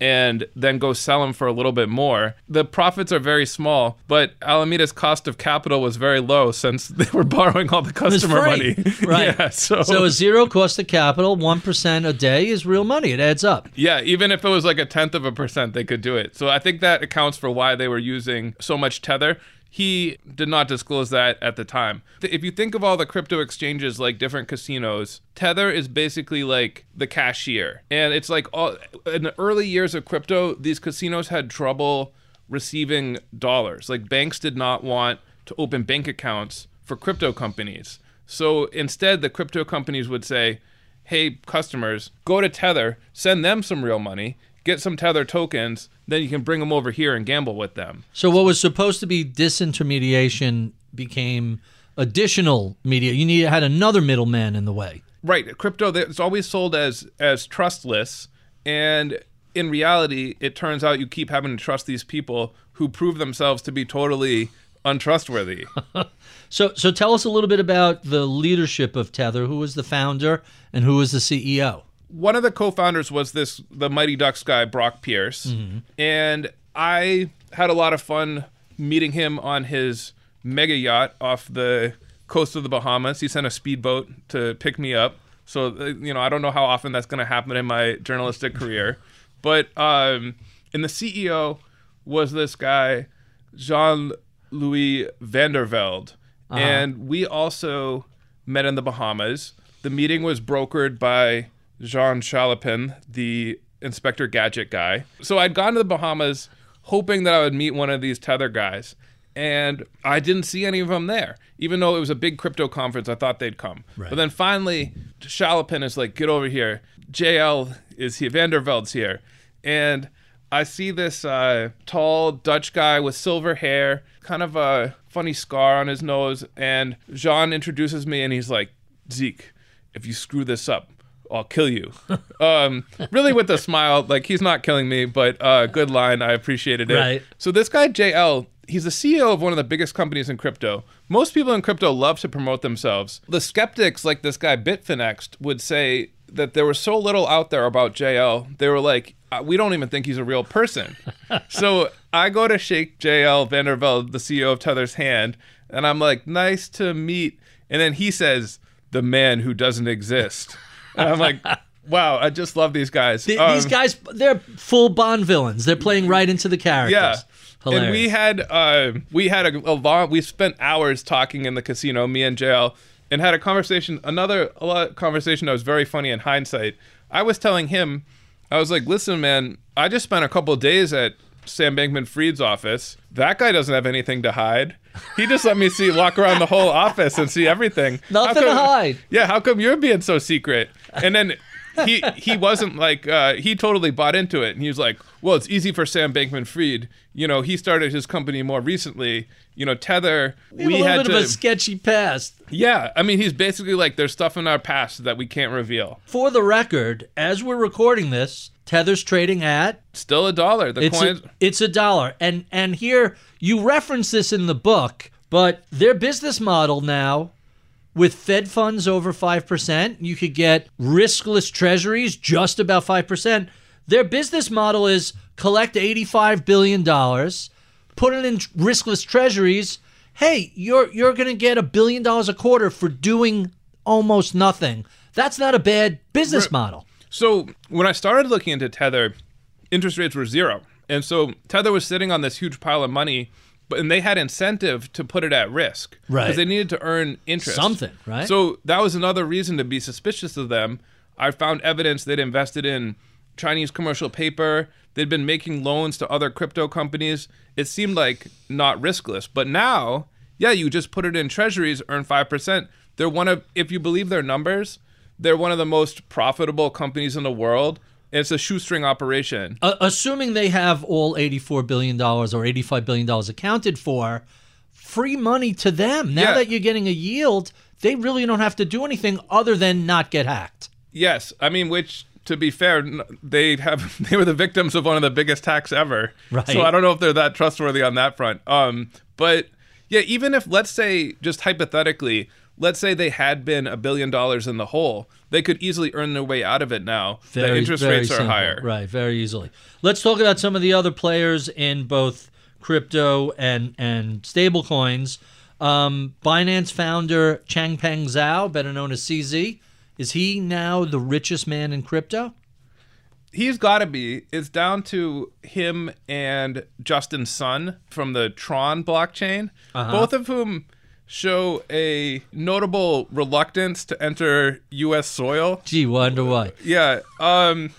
and then go sell them for a little bit more. The profits are very small, but Alameda's cost of capital was very low since they were borrowing all the customer money. right? yeah, so, so a zero cost of capital, one percent a day is real money. It adds up. yeah, even if it was like a tenth of a percent, they could do it. So I think that accounts for why they were using so much Tether. He did not disclose that at the time. If you think of all the crypto exchanges like different casinos, Tether is basically like the cashier. And it's like all in the early years of crypto, these casinos had trouble receiving dollars. Like banks did not want to open bank accounts for crypto companies. So instead the crypto companies would say, hey customers go to tether send them some real money get some tether tokens then you can bring them over here and gamble with them So what was supposed to be disintermediation became additional media. You need had another middleman in the way. right crypto it's always sold as as trustless and in reality it turns out you keep having to trust these people who prove themselves to be totally untrustworthy So so tell us a little bit about the leadership of Tether. Who was the founder and who was the CEO? One of the co-founders was this the Mighty Ducks guy Brock Pierce, and I had a lot of fun meeting him on his mega yacht off the coast of the Bahamas. He sent a speedboat to pick me up. So uh, you know, I don't know how often that's going to happen in my journalistic career, but um, and the CEO was this guy Jean Louis van der Velde, and we also met in the Bahamas. The meeting was brokered by Jean Chalopin, the Inspector Gadget guy. So I'd gone to the Bahamas hoping that I would meet one of these tether guys. and I didn't see any of them there. Even though it was a big crypto conference, I thought they'd come. Right. But then finally, Chalopin is like, "Get over here." JL is here. van der Velde's here, and I see this uh, tall Dutch guy with silver hair, kind of a funny scar on his nose, and Jean introduces me, and he's like, "Zeke, if you screw this up." I'll kill you. um, really, with a smile, like he's not killing me, but uh, good line. I appreciated it. Right. So this guy JL, he's the CEO of one of the biggest companies in crypto. Most people in crypto love to promote themselves. The skeptics, like this guy Bitfinex, would say that there was so little out there about JL. They were like, "Uh, we don't even think he's a real person. so I go to shake JL van der Velde, the CEO of Tether's hand, and I'm like, nice to meet. And then he says, the man who doesn't exist. And I'm like, wow, I just love these guys. Th- Um, These guys, they're full Bond villains. They're playing right into the characters. Yeah. Hilarious. And we had uh, we had a, a long we spent hours talking in the casino, me and JL, and had a conversation. Another a lot conversation that was very funny in hindsight. I was telling him, I was like, "Listen, man, I just spent a couple of days at Sam Bankman-Fried's office. That guy doesn't have anything to hide. He just let me see walk around the whole office and see everything. Nothing to hide. Yeah, how come you're being so secret? And then he he wasn't like uh, he totally bought into it, and he was like, "Well, it's easy for Sam Bankman-Fried. You know, he started his company more recently. You know, Tether. We have we a little had bit to. of a sketchy past. yeah, I mean, he's basically like, there's stuff in our past that we can't reveal. For the record, as we're recording this, Tether's trading at Still a dollar. The it's coins. a, it's a dollar. And and here you reference this in the book, but their business model now with Fed funds over 5%, you could get riskless treasuries just about 5%. Their business model is collect $85 billion, put it in riskless treasuries. Hey, you're you're going to get a billion dollars a quarter for doing almost nothing. That's not a bad business model. So when I started looking into Tether, interest rates were zero, and so Tether was sitting on this huge pile of money, but and they had incentive to put it at risk, Right. Because they needed to earn interest, Something, right? So that was another reason to be suspicious of them. I found evidence they'd invested in Chinese commercial paper. They'd been making loans to other crypto companies. It seemed like not riskless, but now, yeah, you just put it in treasuries, earn five percent. They're one of, if you believe their numbers, they're one of the most profitable companies in the world. It's a shoestring operation. Uh, assuming they have all $84 billion or $85 billion accounted for, free money to them. Now Yeah. that you're getting a yield, they really don't have to do anything other than not get hacked. Yes, I mean, which to be fair, they have they were the victims of one of the biggest hacks ever. Right. So I don't know if they're that trustworthy on that front. Um, but yeah, even if let's say just hypothetically, let's say they had been a billion dollars in the hole, they could easily earn their way out of it now. the interest rates are simple. higher. Right, very easily. Let's talk about some of the other players in both crypto and and stablecoins. Um, Binance founder Changpeng Zhao, better known as CZ, is he now the richest man in crypto? He's got to be. It's down to him and Justin Sun from the Tron blockchain, Uh-huh. both of whom show a notable reluctance to enter U.S. soil. Gee, wonder why. Yeah. Um,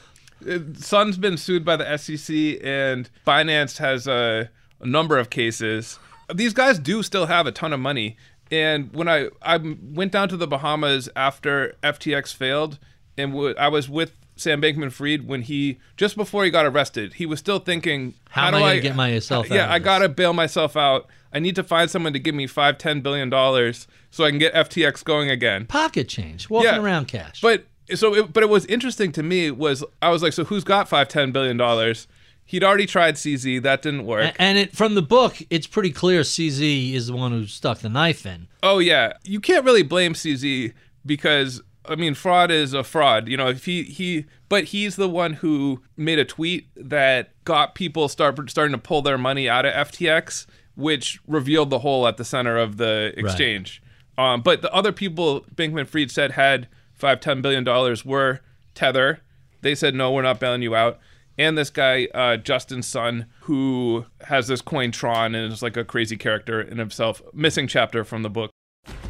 Sun's been sued by the SEC, and Binance has a, a number of cases. These guys do still have a ton of money. And when I I went down to the Bahamas after FTX failed, and w- I was with Sam Bankman-Fried when he just before he got arrested, he was still thinking, How am do I gonna get myself out Yeah, I gotta bail myself out. I need to find someone to give me five, ten billion dollars so I can get FTX going again. Pocket change, walking Yeah. around cash. But so, it, but it was interesting to me was I was like, so who's got five, ten billion dollars? He'd already tried CZ, that didn't work. And it from the book, it's pretty clear CZ is the one who stuck the knife in. oh yeah, you can't really blame CZ because I mean, fraud is a fraud. You know, if he he, but he's the one who made a tweet that got people start starting to pull their money out of FTX, which revealed the hole at the center of the exchange. Um, but the other people Bankman Fried said had five, ten billion dollars were Tether. They said no, we're not bailing you out. And this guy, uh, Justin Sun, who has this coin Tron and is like a crazy character in himself. Missing chapter from the book.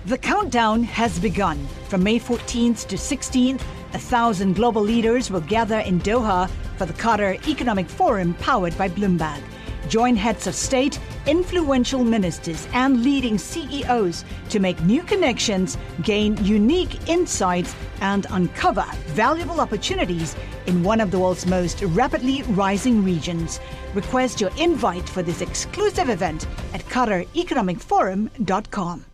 The countdown has begun. From May 14th to 16th, a thousand global leaders will gather in Doha for the Qatar Economic Forum powered by Bloomberg. Join heads of state, influential ministers, and leading CEOs to make new connections, gain unique insights, and uncover valuable opportunities in one of the world's most rapidly rising regions. Request your invite for this exclusive event at QatarEconomicForum.com.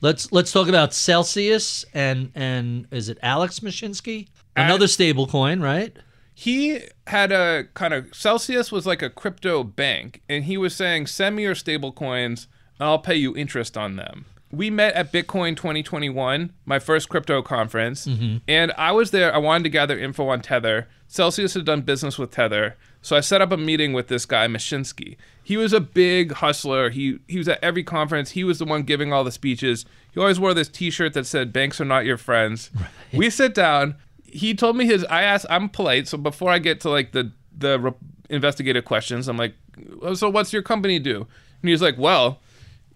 Let's let's talk about Celsius and and is it Alex Mashinsky? Another stable coin, right? He had a kind of Celsius was like a crypto bank, and he was saying, "Send me your stable coins, and I'll pay you interest on them." We met at Bitcoin 2021, my first crypto conference, mm-hmm. and I was there. I wanted to gather info on Tether. Celsius had done business with Tether, so I set up a meeting with this guy Mashinsky. He was a big hustler. He he was at every conference. He was the one giving all the speeches. He always wore this T-shirt that said "Banks are not your friends." We sit down he told me his. I asked. I'm polite, so before I get to like the the re- investigative questions, I'm like, "Oh, so what's your company do? And he's like, well,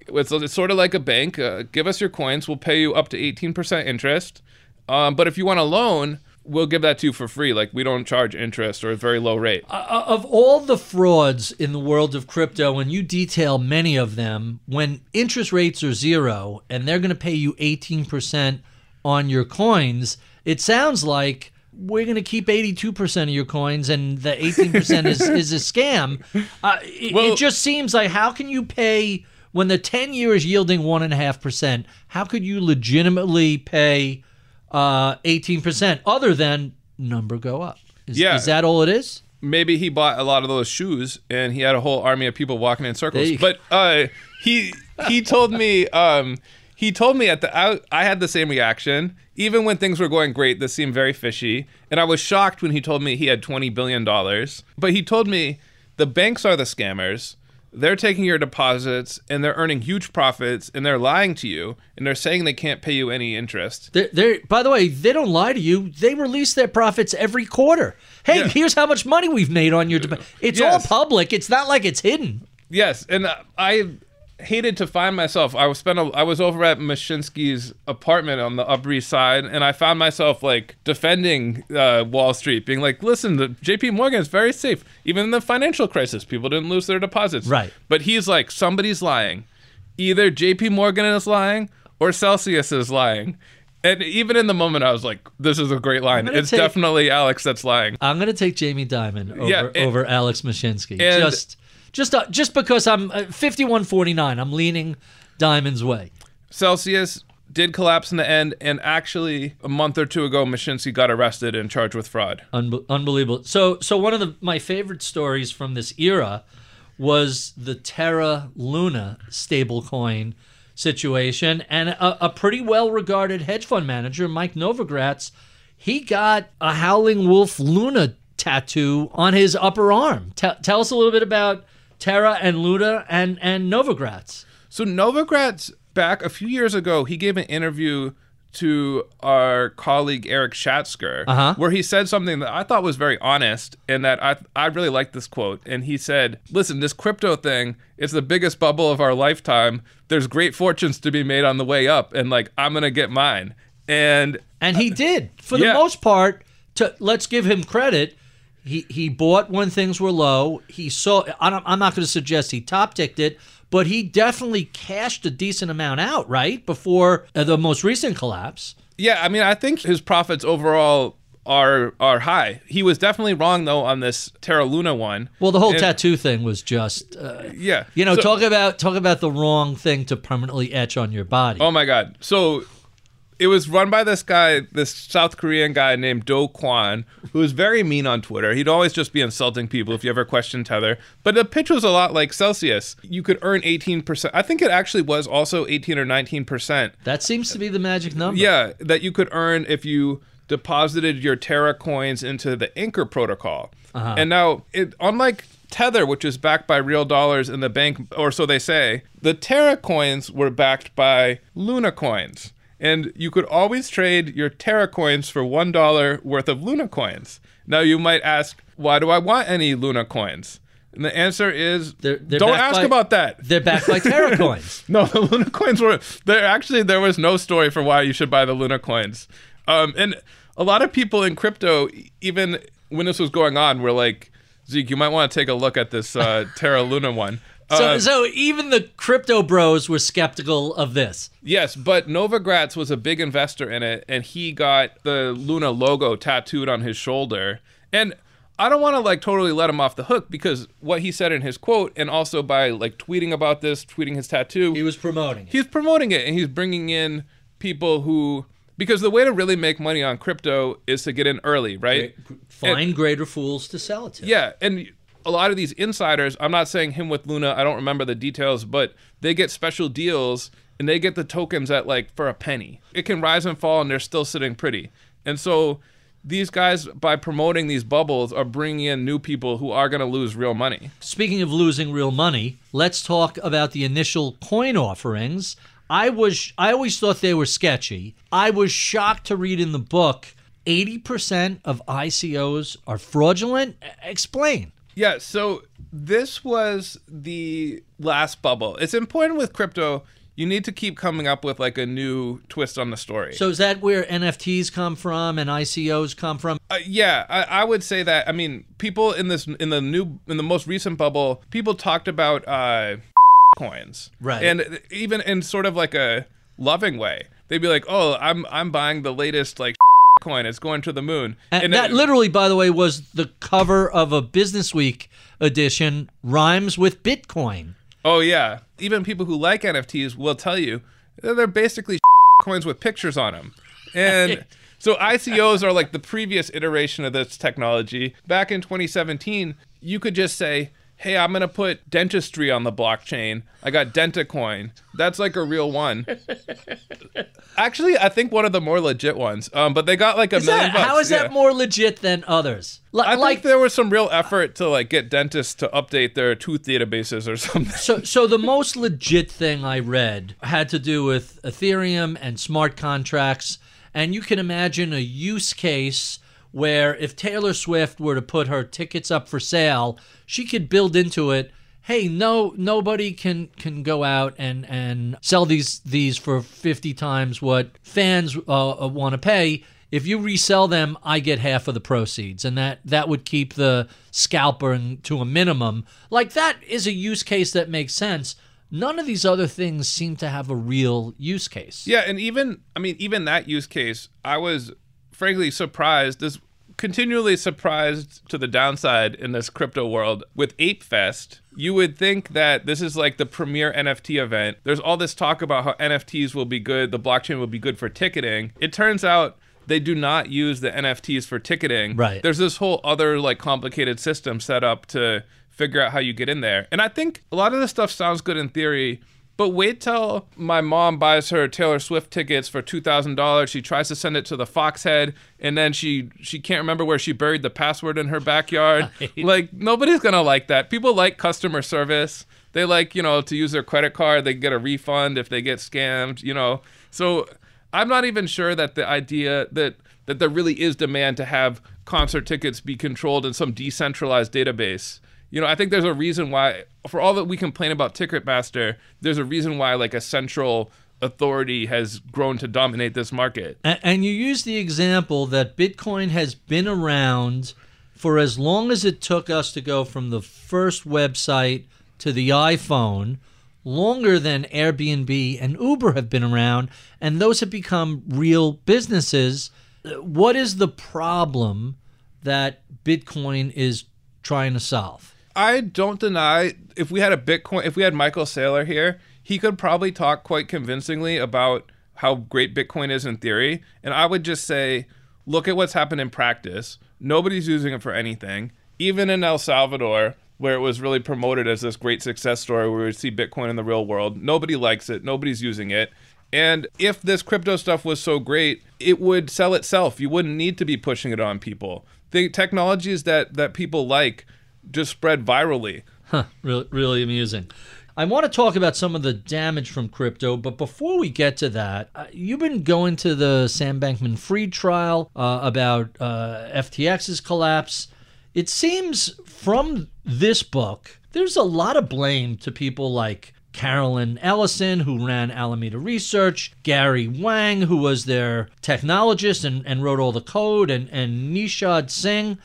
it's, it's sort of like a bank. Uh, give us your coins. We'll pay you up to 18% interest. Um, but if you want a loan, we'll give that to you for free. Like we don't charge interest or a very low rate. Uh, of all the frauds in the world of crypto, and you detail many of them, when interest rates are zero and they're going to pay you 18% on your coins, it sounds like we're going to keep 82% of your coins and the 18% is, is a scam. Uh, it, Well- it just seems like how can you pay when the 10 year is yielding 1.5%? How could you legitimately pay uh, 18% other than number go up? Is, Yeah. is that all it is? maybe he bought a lot of those shoes and he had a whole army of people walking in circles. But uh, he he told me um, he told me at the I, I had the same reaction. Even when things were going great, this seemed very fishy, and I was shocked when he told me he had twenty billion dollars. But he told me the banks are the scammers. They're taking your deposits and they're earning huge profits and they're lying to you and they're saying they can't pay you any interest. They're, they're, by the way, they don't lie to you. They release their profits every quarter. Hey, Yeah. here's how much money we've made on your. Dep- it's Yes. all public. It's not like it's hidden. Yes, and I hated to find myself. I was spent. A, I was over at Mashinsky's apartment on the Upper East Side, and I found myself like defending uh, Wall Street, being like, "Listen, the J.P. Morgan is very safe. Even in the financial crisis, people didn't lose their deposits." Right. But he's like, somebody's lying. Either J.P. Morgan is lying or Celsius is lying. And even in the moment, I was like, "This is a great line. It's take- definitely Alex that's lying." I'm going to take Jamie Dimon over, Yeah, and- over Alex Mashinsky. just, just, uh, just because I'm uh, 51-49, I'm leaning Dimon's way. Celsius did collapse in the end, and actually, a month or two ago, Mashinsky got arrested and charged with fraud. Unbe- unbelievable. So, so one of the, my favorite stories from this era was the Terra Luna stablecoin situation, and a, a pretty well-regarded hedge fund manager, Mike Novogratz, he got a Howling Wolf Luna tattoo on his upper arm. Te- tell us a little bit about Terra and Luna and and Novogratz. So Novogratz, back a few years ago, he gave an interview to our colleague Eric Schatzker, Uh-huh. where he said something that I thought was very honest, and that I I really liked this quote. And he said, "Listen, this crypto thing is the biggest bubble of our lifetime. There's great fortunes to be made on the way up, and like I'm gonna get mine." And And he did, for the Yeah. most part. To let's give him credit. He he bought when things were low. He saw. I don't, I'm not going to suggest he top ticked it, but he definitely cashed a decent amount out right before uh, the most recent collapse. Yeah, I mean, I think his profits overall are are high. He was definitely wrong though on this Terra Luna one. Well, the whole And- tattoo thing was just, uh, Yeah, you know, So- talk about talk about the wrong thing to permanently etch on your body. Oh my god! So it was run by this guy, this South Korean guy named Do Kwon, who was very mean on Twitter. He'd always just be insulting people if you ever questioned Tether. But the pitch was a lot like Celsius. You could earn 18%. I think it actually was also 18 or 19%. that seems to be the magic number. Yeah, that you could earn if you deposited your Terra coins into the Anchor protocol. Uh-huh. And now, it, unlike Tether, which is backed by real dollars in the bank, or so they say, the Terra coins were backed by Luna coins. And you could always trade your Terra coins for $1 worth of Luna coins. Now, you might ask, why do I want any Luna coins? And the answer is, They're- they're don't ask by- about that. They're backed by Terra coins. No, the Luna coins were there. Actually, there was no story for why you should buy the Luna coins. Um, and a lot of people in crypto, even when this was going on, were like, Zeke, you might want to take a look at this uh, Terra Luna one. So, Uh, so even the crypto bros were skeptical of this. Yes, but Novogratz was a big investor in it, and he got the Luna logo tattooed on his shoulder. And I don't want to like totally let him off the hook because what he said in his quote, and also by like tweeting about this, tweeting his tattoo, He was promoting. it. he's promoting it and he's bringing in people who because the way to really make money on crypto is to get in early, right? Find greater fools to sell it to. Yeah, and a lot of these insiders, I'm not saying him with Luna, I don't remember the details, but they get special deals and they get the tokens at like for a penny. It can rise and fall and they're still sitting pretty. And so these guys by promoting these bubbles are bringing in new people who are going to lose real money. Speaking of losing real money, let's talk about the initial coin offerings. I was I always thought they were sketchy. I was shocked to read in the book 80% of ICOs are fraudulent. Explain. Yeah, so this was the last bubble. It's important with crypto, you need to keep coming up with like a new twist on the story. So is that where NFTs come from and ICOs come from? Uh, yeah, I, I would say that. I mean, people in this in the new in the most recent bubble, people talked about uh, coins, Right. And even in sort of like a loving way, they'd be like, "Oh, I'm I'm buying the latest like coin. It's going to the moon." And that it- literally, by the way, was the cover of a Business Week edition. Rhymes with Bitcoin. Oh yeah, even people who like NFTs will tell you that they're basically coins with pictures on them, and. So ICOs are like the previous iteration of this technology. Back in 2017, you could just say, "Hey, I'm gonna put dentistry on the blockchain. I got Dentacoin. That's like a real one." Actually, I think one of the more legit ones. Um, but they got like a Is million that, bucks. how is yeah. that more legit than others? Li- I like think there was some real effort to like get dentists to update their tooth databases or something. So, so the most legit thing I read had to do with Ethereum and smart contracts, and you can imagine a use case where if Taylor Swift were to put her tickets up for sale, she could build into it. Hey, no, nobody can can go out and and sell these these for fifty times what fans uh, want to pay. If you resell them, I get half of the proceeds, and that that would keep the scalper to a minimum. Like that is a use case that makes sense. None of these other things seem to have a real use case. Yeah, and even I mean, even that use case, I was frankly surprised. This continually surprised to the downside in this crypto world with Ape Fest. You would think that this is like the premier NFT event. There's all this talk about how NFTs will be good, the blockchain will be good for ticketing. It turns out they do not use the NFTs for ticketing. Right. There's this whole other like complicated system set up to figure out how you get in there. And I think a lot of this stuff sounds good in theory, but wait till my mom buys her Taylor Swift tickets for two thousand dollars. She tries to send it to the Foxhead, and then she she can't remember where she buried the password in her backyard. like nobody's gonna like that. People like customer service. They like you know to use their credit card. They get a refund if they get scammed. You know, so I'm not even sure that the idea that that there really is demand to have concert tickets be controlled in some decentralized database. You know, I think there's a reason why, for all that we complain about Ticketmaster, there's a reason why like a central authority has grown to dominate this market. A- And you use the example that Bitcoin has been around for as long as it took us to go from the first website to the iPhone, longer than Airbnb and Uber have been around, and those have become real businesses. What is the problem that Bitcoin is trying to solve? I don't deny if we had a Bitcoin, if we had Michael Saylor here, he could probably talk quite convincingly about how great Bitcoin is in theory. And I would just say, look at what's happened in practice. Nobody's using it for anything. Even in El Salvador, where it was really promoted as this great success story where we see Bitcoin in the real world, nobody likes it. Nobody's using it. And if this crypto stuff was so great, it would sell itself. You wouldn't need to be pushing it on people. The technologies that, that people like just spread virally. Huh, really, really amusing. I want to talk about some of the damage from crypto, but before we get to that, uh, you've been going to the Sam Bankman Fried trial uh, about uh, FTX's collapse. It seems from this book, there's a lot of blame to people like Caroline Ellison, who ran Alameda Research, Gary Wang, who was their technologist and, and wrote all the code, and, and Nishad Singh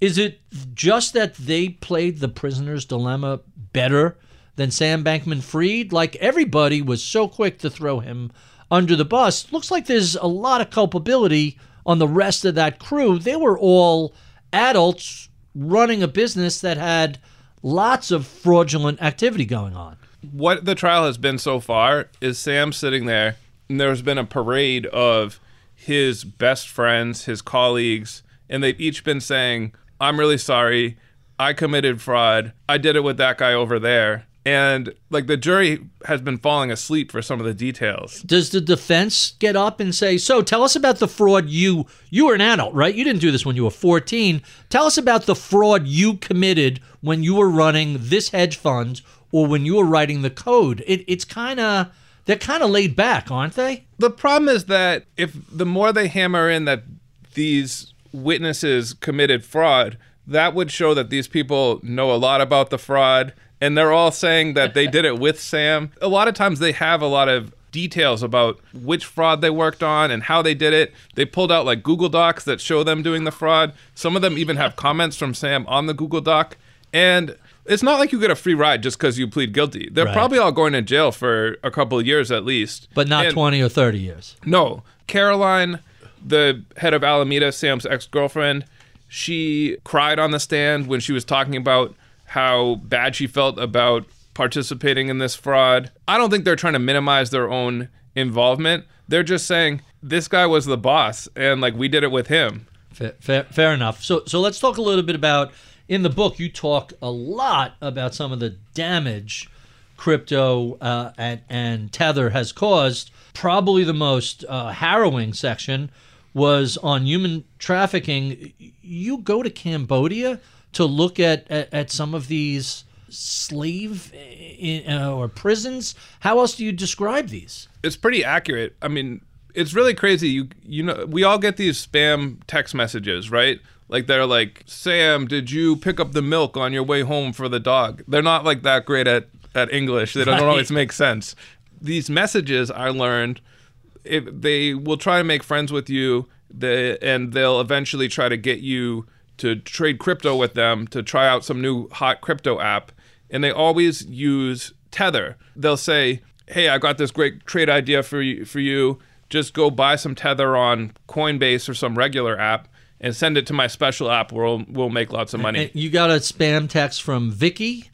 Is it just that they played the prisoner's dilemma better than Sam Bankman Fried? Like everybody was so quick to throw him under the bus. Looks like there's a lot of culpability on the rest of that crew. They were all adults running a business that had lots of fraudulent activity going on. What the trial has been so far is Sam sitting there, and there's been a parade of his best friends, his colleagues, and they've each been saying, I'm really sorry. I committed fraud. I did it with that guy over there. And like the jury has been falling asleep for some of the details. Does the defense get up and say, "So, tell us about the fraud you you were an adult, right? You didn't do this when you were 14. Tell us about the fraud you committed when you were running this hedge fund or when you were writing the code." It, it's kind of they're kind of laid back, aren't they? The problem is that if the more they hammer in that these witnesses committed fraud, that would show that these people know a lot about the fraud and they're all saying that they did it with Sam. A lot of times they have a lot of details about which fraud they worked on and how they did it. They pulled out like Google Docs that show them doing the fraud. Some of them even have comments from Sam on the Google Doc. And it's not like you get a free ride just because you plead guilty. They're Right. probably all going to jail for a couple of years at least. But not And- 20 or 30 years. no. Caroline, the head of Alameda, Sam's ex girlfriend, she cried on the stand when she was talking about how bad she felt about participating in this fraud. I don't think they're trying to minimize their own involvement. They're just saying this guy was the boss and like we did it with him. Fair, fair, fair enough. So, so let's talk a little bit about in the book. You talk a lot about some of the damage crypto uh, and, and Tether has caused. Probably the most uh, harrowing section was on human trafficking. You go to Cambodia to look at at, at some of these slave in, uh, or prisons. How else do you describe these? it's pretty accurate. I mean, it's really crazy. You you know, we all get these spam text messages, right? Like they're like, "Sam, did you pick up the milk on your way home for the dog?" They're not like that great at at English. They don't Right. always make sense. These messages I learned if they will try to make friends with you, the, and they'll eventually try to get you to trade crypto with them to try out some new hot crypto app. And they always use Tether. They'll say, "Hey, I got this great trade idea for you. For you, just go buy some Tether on Coinbase or some regular app." And send it to my special app where we'll, we'll make lots of money. And you got a spam text from Vicky,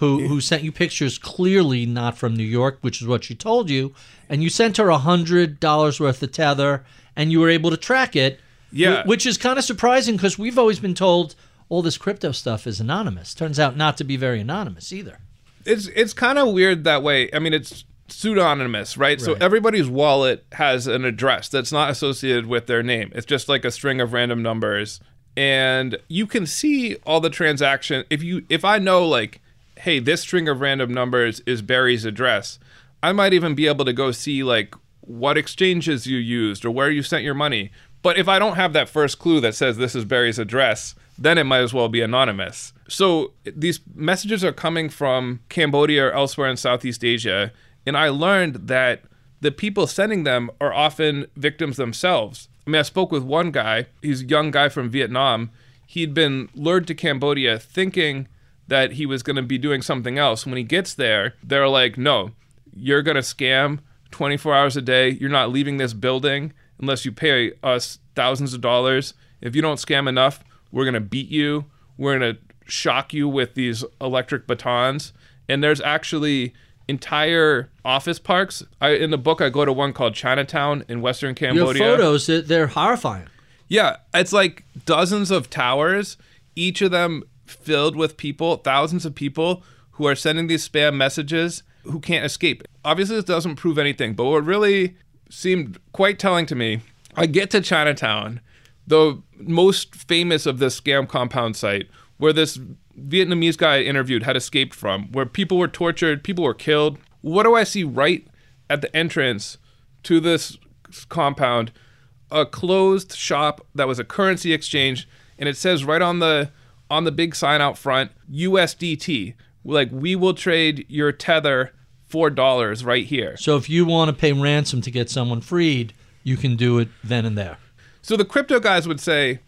who who sent you pictures clearly not from New York, which is what she told you, and you sent her a hundred dollars worth of tether, and you were able to track it. Yeah. wh- which is kind of surprising because we've always been told all this crypto stuff is anonymous. Turns out not to be very anonymous either. it's it's kind of weird that way. I mean, it's pseudonymous, right? So everybody's wallet has an address that's not associated with their name. It's just like a string of random numbers, and you can see all the transaction. If you if I know like, hey, this string of random numbers is Barry's address, I might even be able to go see like what exchanges you used or where you sent your money. But if I don't have that first clue that says this is Barry's address, then it might as well be anonymous. So these messages are coming from Cambodia or elsewhere in Southeast Asia. And I learned that the people sending them are often victims themselves. I mean, I spoke with one guy, he's a young guy from Vietnam. He'd been lured to Cambodia thinking that he was going to be doing something else. When he gets there, they're like, no, you're going to scam 24 hours a day. You're not leaving this building unless you pay us thousands of dollars. If you don't scam enough, we're going to beat you. We're going to shock you with these electric batons. And there's actually entire office parks. I, in the book, I go to one called Chinatown in Western Cambodia. Your photos, they're horrifying. Yeah, it's like dozens of towers, each of them filled with people, thousands of people who are sending these spam messages who can't escape. Obviously, this doesn't prove anything, but what really seemed quite telling to me I get to Chinatown, the most famous of this scam compound site, where this Vietnamese guy I interviewed had escaped from, where people were tortured, people were killed. What do I see right at the entrance to this compound? a closed shop that was a currency exchange and it says right on the on the big sign out front USDT like we will trade your tether for dollars right here. So if you want to pay ransom to get someone freed, you can do it then and there. So the crypto guys would say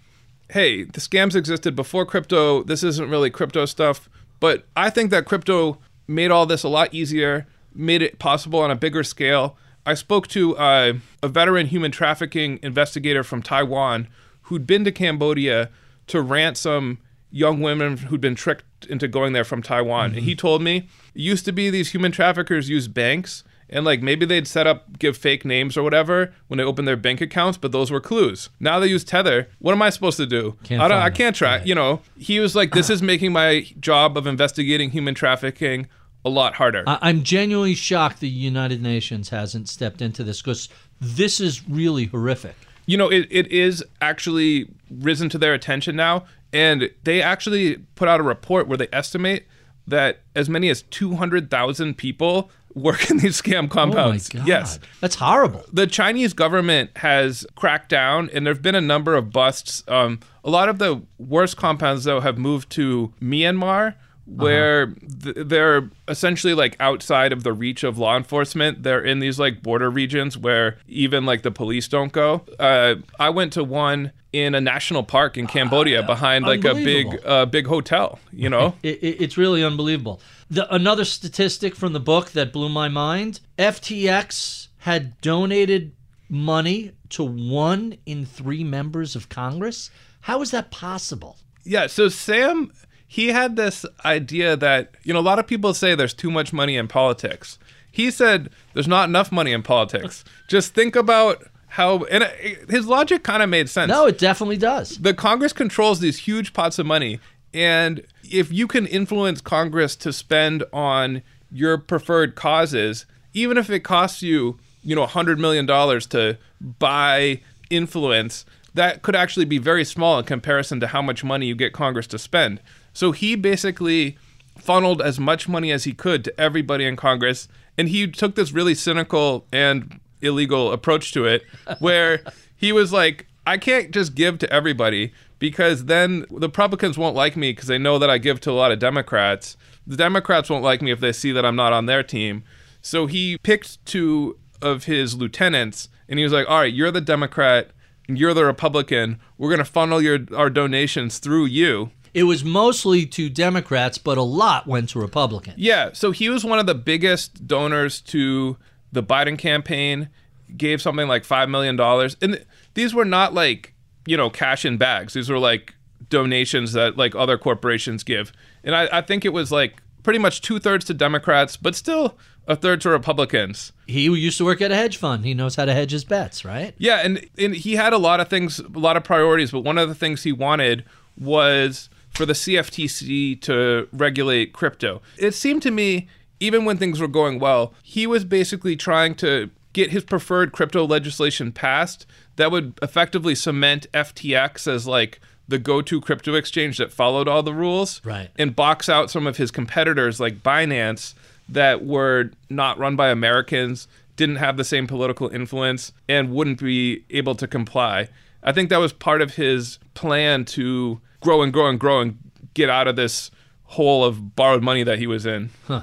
hey, the scams existed before crypto. This isn't really crypto stuff. But I think that crypto made all this a lot easier, made it possible on a bigger scale. I spoke to uh, a veteran human trafficking investigator from Taiwan who'd been to Cambodia to ransom young women who'd been tricked into going there from Taiwan. Mm-hmm. And he told me it used to be these human traffickers use banks and like maybe they'd set up give fake names or whatever when they opened their bank accounts but those were clues. Now they use tether. What am i supposed to do? Can't i don't i can't track right. you know. He was like this is making my job of investigating human trafficking a lot harder. I- i'm genuinely shocked the united nations hasn't stepped into this because this is really horrific. You know it, it is actually risen to their attention now and they actually put out a report where they estimate that as many as 200,000 people work in these scam compounds. Oh my God. Yes. That's horrible. The Chinese government has cracked down, and there have been a number of busts. Um, a lot of the worst compounds, though, have moved to Myanmar, where uh-huh. th- they're essentially like outside of the reach of law enforcement. They're in these like border regions where even like the police don't go. Uh, I went to one in a national park in Cambodia uh, behind like a big uh, big hotel. You know, it, it, it's really unbelievable. The, another statistic from the book that blew my mind: FTX had donated money to one in three members of Congress. How is that possible? Yeah, so Sam he had this idea that, you know, a lot of people say there's too much money in politics. He said there's not enough money in politics. Just think about how and his logic kind of made sense. No, it definitely does. The Congress controls these huge pots of money and if you can influence Congress to spend on your preferred causes, even if it costs you, you know, 100 million dollars to buy influence, that could actually be very small in comparison to how much money you get Congress to spend. So he basically funneled as much money as he could to everybody in Congress. And he took this really cynical and illegal approach to it where he was like, I can't just give to everybody because then the Republicans won't like me because they know that I give to a lot of Democrats. The Democrats won't like me if they see that I'm not on their team. So he picked two of his lieutenants and he was like, All right, you're the Democrat, and you're the Republican. We're going to funnel your, our donations through you it was mostly to Democrats, but a lot went to Republicans. Yeah, so he was one of the biggest donors to the Biden campaign, gave something like $5 million. And these were not like, you know, cash in bags. These were like donations that like other corporations give. And I, I think it was like pretty much two thirds to Democrats, but still a third to Republicans. He used to work at a hedge fund. He knows how to hedge his bets, right? Yeah, and, and he had a lot of things, a lot of priorities, but one of the things he wanted was for the CFTC to regulate crypto. It seemed to me, even when things were going well, he was basically trying to get his preferred crypto legislation passed that would effectively cement FTX as like the go-to crypto exchange that followed all the rules right. and box out some of his competitors like Binance that were not run by Americans, didn't have the same political influence and wouldn't be able to comply. I think that was part of his plan to grow and grow and grow and get out of this hole of borrowed money that he was in. Huh.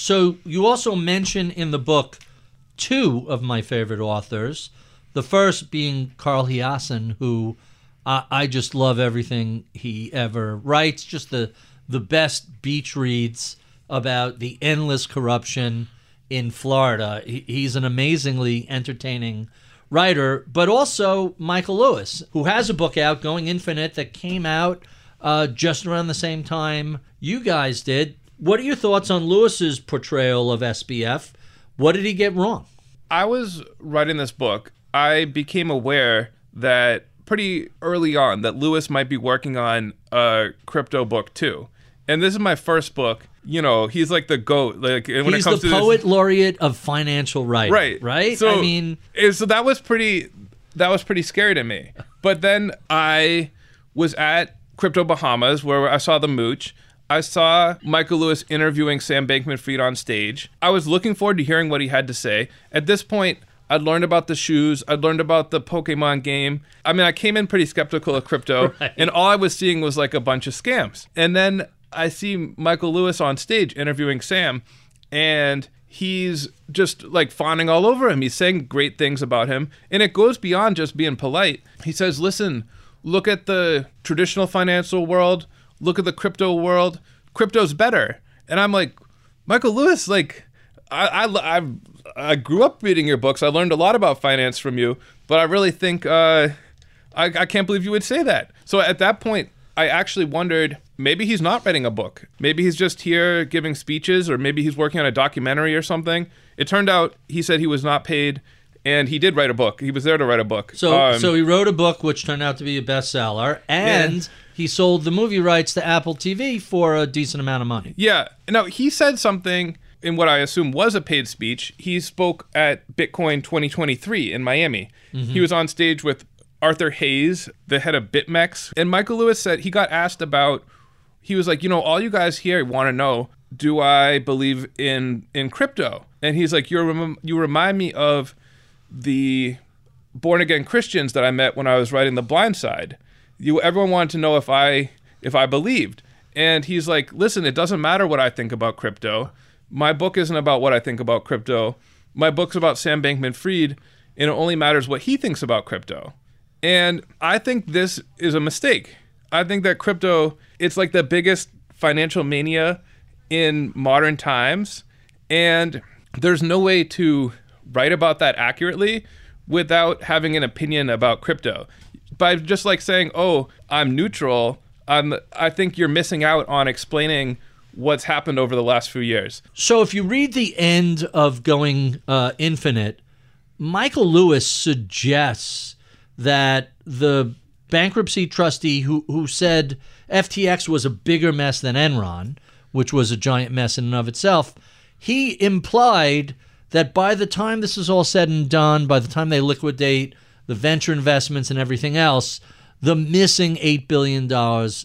So you also mention in the book two of my favorite authors. The first being Carl Hiaasen, who I, I just love everything he ever writes. Just the the best beach reads about the endless corruption in Florida. He, he's an amazingly entertaining writer, but also Michael Lewis, who has a book out, Going Infinite, that came out uh, just around the same time you guys did. What are your thoughts on Lewis's portrayal of SBF? What did he get wrong? I was writing this book. I became aware that pretty early on that Lewis might be working on a crypto book too. And this is my first book. You know, he's like the goat. Like when he's it comes the to poet this, laureate of financial writing. right, Right. So I mean, so that was pretty. That was pretty scary to me. But then I was at Crypto Bahamas where I saw the mooch. I saw Michael Lewis interviewing Sam Bankman Fried on stage. I was looking forward to hearing what he had to say. At this point, I'd learned about the shoes. I'd learned about the Pokemon game. I mean, I came in pretty skeptical of crypto, right. and all I was seeing was like a bunch of scams. And then I see Michael Lewis on stage interviewing Sam, and he's just like fawning all over him. He's saying great things about him, and it goes beyond just being polite. He says, "Listen, look at the traditional financial world, look at the crypto world. Crypto's better." And I'm like, Michael Lewis, like, I I I, I grew up reading your books. I learned a lot about finance from you, but I really think uh, I I can't believe you would say that. So at that point, I actually wondered maybe he's not writing a book. Maybe he's just here giving speeches, or maybe he's working on a documentary or something. It turned out he said he was not paid, and he did write a book. He was there to write a book. So, um, so he wrote a book which turned out to be a bestseller, and yeah. he sold the movie rights to Apple TV for a decent amount of money. Yeah. Now he said something in what I assume was a paid speech. He spoke at Bitcoin 2023 in Miami. Mm-hmm. He was on stage with Arthur Hayes, the head of BitMEX. And Michael Lewis said he got asked about, he was like, you know, all you guys here want to know, do I believe in in crypto? And he's like, you you remind me of the born again Christians that I met when I was writing The Blind Side. You everyone wanted to know if I if I believed. And he's like, listen, it doesn't matter what I think about crypto. My book isn't about what I think about crypto. My book's about Sam Bankman Fried, and it only matters what he thinks about crypto. And I think this is a mistake. I think that crypto, it's like the biggest financial mania in modern times. And there's no way to write about that accurately without having an opinion about crypto. By just like saying, oh, I'm neutral, I'm, I think you're missing out on explaining what's happened over the last few years. So if you read the end of Going uh, Infinite, Michael Lewis suggests that the bankruptcy trustee who, who said FTX was a bigger mess than Enron, which was a giant mess in and of itself, he implied that by the time this is all said and done, by the time they liquidate the venture investments and everything else, the missing $8 billion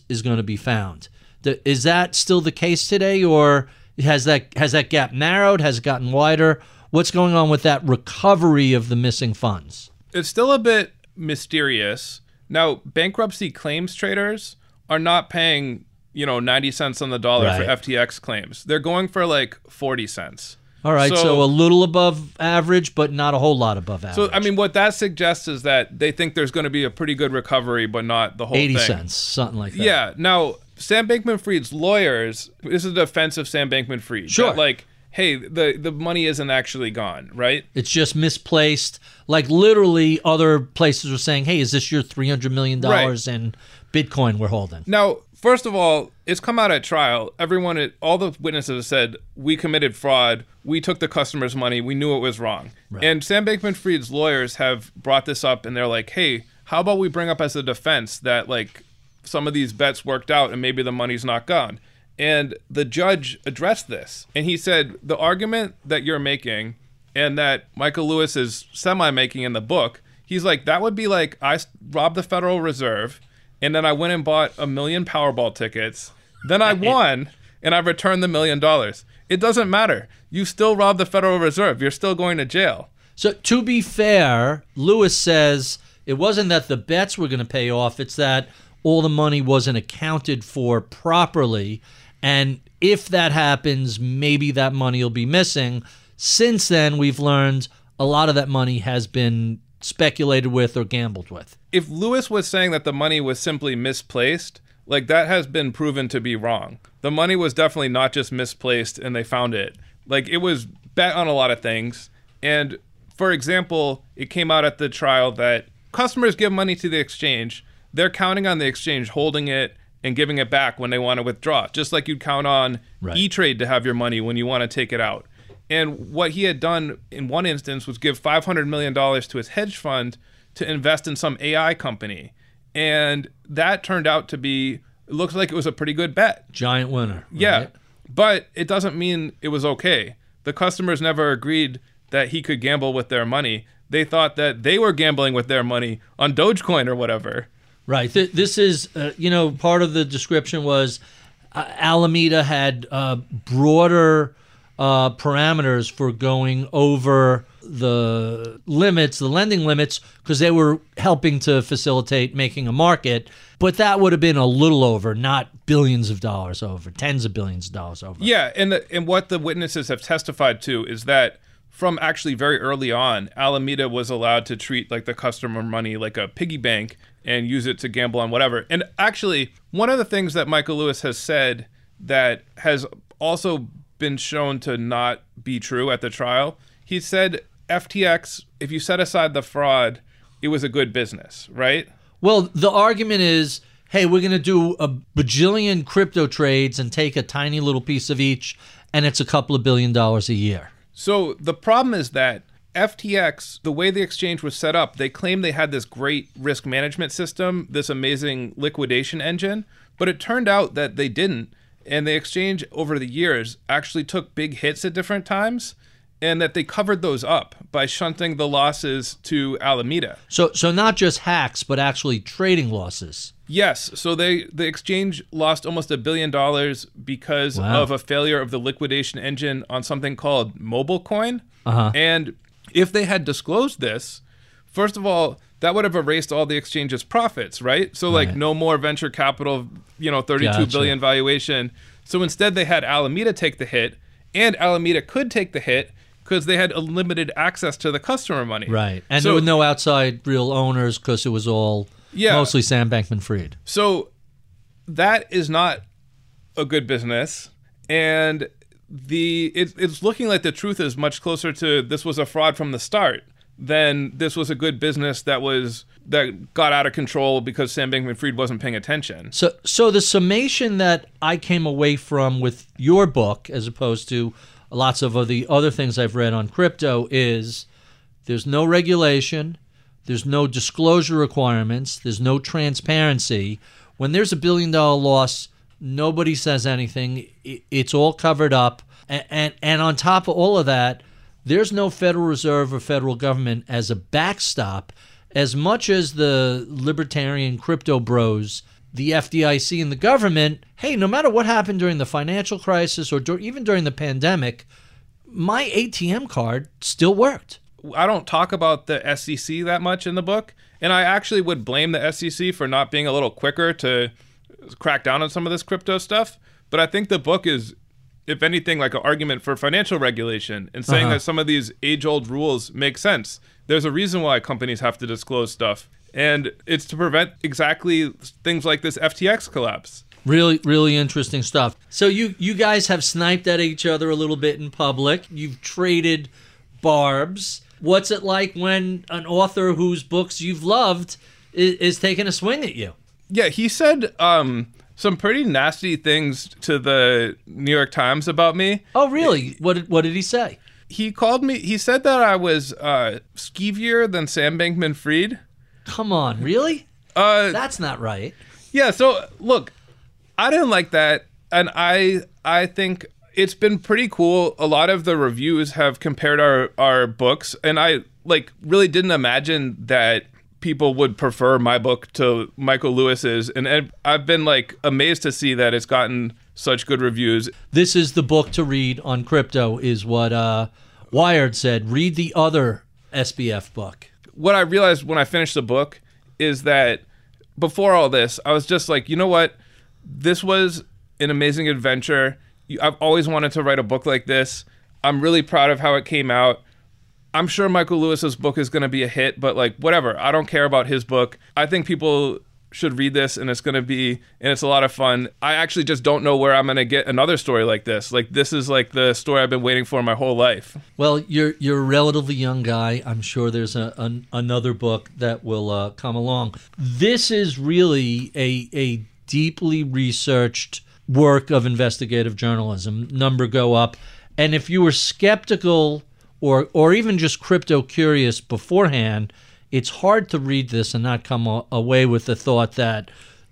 is going to be found. Is that still the case today, or has that, has that gap narrowed? Has it gotten wider? What's going on with that recovery of the missing funds? It's still a bit mysterious. Now, bankruptcy claims traders are not paying, you know, 90 cents on the dollar right. for FTX claims. They're going for like 40 cents. All right, so, so, a little above average, but not a whole lot above average. So, I mean, what that suggests is that they think there's going to be a pretty good recovery, but not the whole 80 thing. cents, something like that. Yeah. Now, Sam Bankman Fried's lawyers, this is the defense of Sam Bankman Fried. Sure. Like, hey, the the money isn't actually gone, right? It's just misplaced. Like literally, other places were saying, "Hey, is this your three hundred million dollars right. in Bitcoin we're holding?" Now, first of all, it's come out at trial. Everyone, all the witnesses have said we committed fraud. We took the customer's money. We knew it was wrong. Right. And Sam Bankman-Fried's lawyers have brought this up, and they're like, "Hey, how about we bring up as a defense that like some of these bets worked out, and maybe the money's not gone." And the judge addressed this. And he said, The argument that you're making and that Michael Lewis is semi making in the book, he's like, that would be like I robbed the Federal Reserve and then I went and bought a million Powerball tickets. Then I won and I returned the million dollars. It doesn't matter. You still robbed the Federal Reserve. You're still going to jail. So, to be fair, Lewis says it wasn't that the bets were going to pay off, it's that all the money wasn't accounted for properly and if that happens, maybe that money will be missing. Since then, we've learned a lot of that money has been speculated with or gambled with. If Lewis was saying that the money was simply misplaced, like that has been proven to be wrong. The money was definitely not just misplaced and they found it. Like it was bet on a lot of things. And for example, it came out at the trial that customers give money to the exchange, they're counting on the exchange holding it and giving it back when they want to withdraw, just like you'd count on right. E Trade to have your money when you want to take it out. And what he had done in one instance was give $500 million to his hedge fund to invest in some AI company. And that turned out to be, it looks like it was a pretty good bet. Giant winner. Right? Yeah. But it doesn't mean it was okay. The customers never agreed that he could gamble with their money. They thought that they were gambling with their money on Dogecoin or whatever. Right. Th- this is, uh, you know, part of the description was uh, Alameda had uh, broader uh, parameters for going over the limits, the lending limits, because they were helping to facilitate making a market. But that would have been a little over, not billions of dollars over, tens of billions of dollars over. Yeah, and the, and what the witnesses have testified to is that from actually very early on, Alameda was allowed to treat like the customer money like a piggy bank and use it to gamble on whatever. And actually, one of the things that Michael Lewis has said that has also been shown to not be true at the trial, he said FTX, if you set aside the fraud, it was a good business, right? Well, the argument is hey, we're going to do a bajillion crypto trades and take a tiny little piece of each, and it's a couple of billion dollars a year. So the problem is that FTX, the way the exchange was set up, they claimed they had this great risk management system, this amazing liquidation engine, but it turned out that they didn't. And the exchange over the years actually took big hits at different times and that they covered those up by shunting the losses to Alameda. So so not just hacks, but actually trading losses. Yes, so they the exchange lost almost a billion dollars because Wow. of a failure of the liquidation engine on something called MobileCoin. Uh-huh. And if they had disclosed this, first of all, that would have erased all the exchange's profits, right? So like Right. no more venture capital, you know, thirty-two billion Gotcha. valuation. So instead they had Alameda take the hit, and Alameda could take the hit because they had unlimited access to the customer money. Right. And So- there were no outside real owners because it was all Yeah. mostly Sam Bankman Fried. So that is not a good business, and the it, it's looking like the truth is much closer to this was a fraud from the start than this was a good business that was that got out of control because Sam Bankman-Fried wasn't paying attention. So so the summation that I came away from with your book as opposed to lots of the other things I've read on crypto is there's no regulation, there's no disclosure requirements, there's no transparency. When there's a billion dollar loss, nobody says anything. It's all covered up. And, and and on top of all of that, there's no Federal Reserve or federal government as a backstop as much as the libertarian crypto bros, the FDIC and the government, hey, no matter what happened during the financial crisis or dur- even during the pandemic, my ATM card still worked. I don't talk about the SEC that much in the book, and I actually would blame the SEC for not being a little quicker to crack down on some of this crypto stuff. But I think the book is, if anything, like an argument for financial regulation and saying uh-huh. that some of these age-old rules make sense. There's a reason why companies have to disclose stuff, and it's to prevent exactly things like this FTX collapse. Really, really interesting stuff. So you you guys have sniped at each other a little bit in public. You've traded barbs. What's it like when an author whose books you've loved is, is taking a swing at you? Yeah, he said um, some pretty nasty things to the New York Times about me. Oh, really? What did, what did he say? he called me he said that i was uh skeevier than sam bankman fried Come on, really? uh That's not right. yeah so look i didn't like that and i i think it's been pretty cool a lot of the reviews have compared our our books and i like really didn't imagine that people would prefer my book to michael lewis's and I've- i've been like amazed to see that it's gotten such good reviews This is the book to read on crypto, is what uh, Wired said. Read the other SBF book. What I realized when I finished the book is that before all this, I was just like, you know what? This was an amazing adventure. I've always wanted to write a book like this. I'm really proud of how it came out. I'm sure Michael Lewis's book is going to be a hit, but like whatever. I don't care about his book. I think people should read this and it's going to be and it's a lot of fun. I actually just don't know where I'm going to get another story like this. Like this is like the story I've been waiting for my whole life. Well, you're you're a relatively young guy. I'm sure there's a, an, another book that will uh, come along. This is really a a deeply researched work of investigative journalism. Number go up, and if you were skeptical or or even just crypto curious beforehand, it's hard to read this and not come a- away with the thought that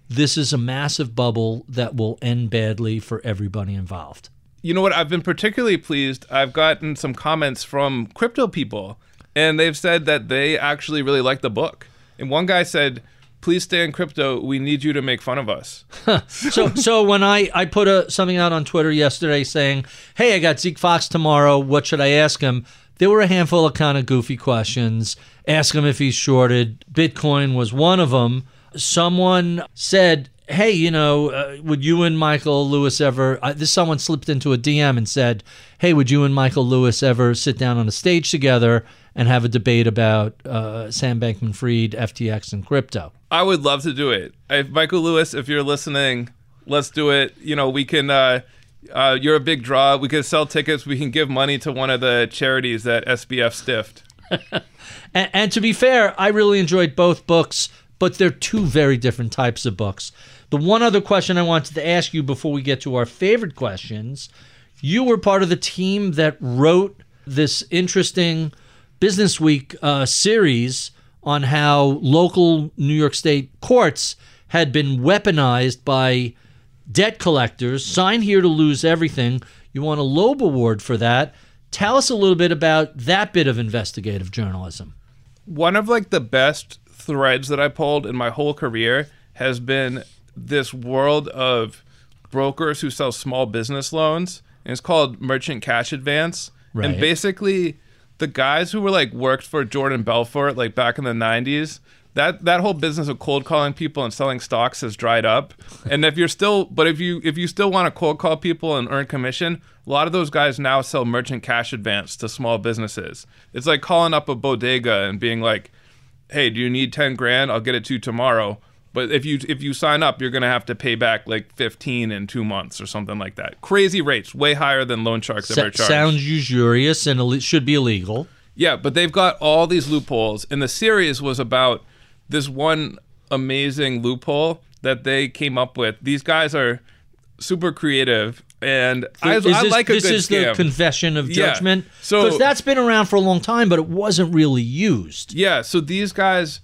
this is a massive bubble that will end badly for everybody involved. you know what? I've been particularly pleased. I've gotten some comments from crypto people, and they've said that they actually really like the book. And one guy said, please stay in crypto. We need you to make fun of us. so so when I I put a something out on Twitter yesterday saying, "Hey, I got Zeke Faux tomorrow. What should I ask him?" There were a handful of kind of goofy questions. Ask him if he's shorted. Bitcoin was one of them. Someone said, "Hey, you know, uh, would you and Michael Lewis ever?" Uh, this someone slipped into a DM and said, "Hey, would you and Michael Lewis ever sit down on a stage together and have a debate about uh, Sam Bankman-Fried, FTX, and crypto?" I would love to do it. If Michael Lewis, if you're listening, let's do it. You know, we can. Uh, uh, you're a big draw. We can sell tickets. We can give money to one of the charities that SBF stiffed. And, and to be fair, I really enjoyed both books, but they're two very different types of books. The one other question I wanted to ask you before we get to our favorite questions you were part of the team that wrote this interesting Business Week uh, series on how local New York State courts had been weaponized by debt collectors. Sign here to lose everything. You won a Loeb Award for that. Tell us a little bit about that bit of investigative journalism. One of like the best threads that I pulled in my whole career has been this world of brokers who sell small business loans. And it's called Merchant Cash Advance. Right. And basically the guys who were like worked for Jordan Belfort like back in the 90s that that whole business of cold calling people and selling stocks has dried up. And if you're still but if you if you still want to cold call people and earn commission a lot of those guys now sell merchant cash advance to small businesses. It's like calling up a bodega and being like hey do you need 10 grand? I'll get it to you tomorrow. But if you if you sign up you're going to have to pay back like 15 in 2 months or something like that. Crazy rates way higher than loan sharks Sa- ever charge sounds usurious and should be illegal. yeah, but they've got all these loopholes. And the series was about this one amazing loophole that they came up with. These guys are super creative. And I, is I this, like a this good is scam. the confession of Yeah. judgment So- because that's been around for a long time, but it wasn't really used. Yeah, so these guys,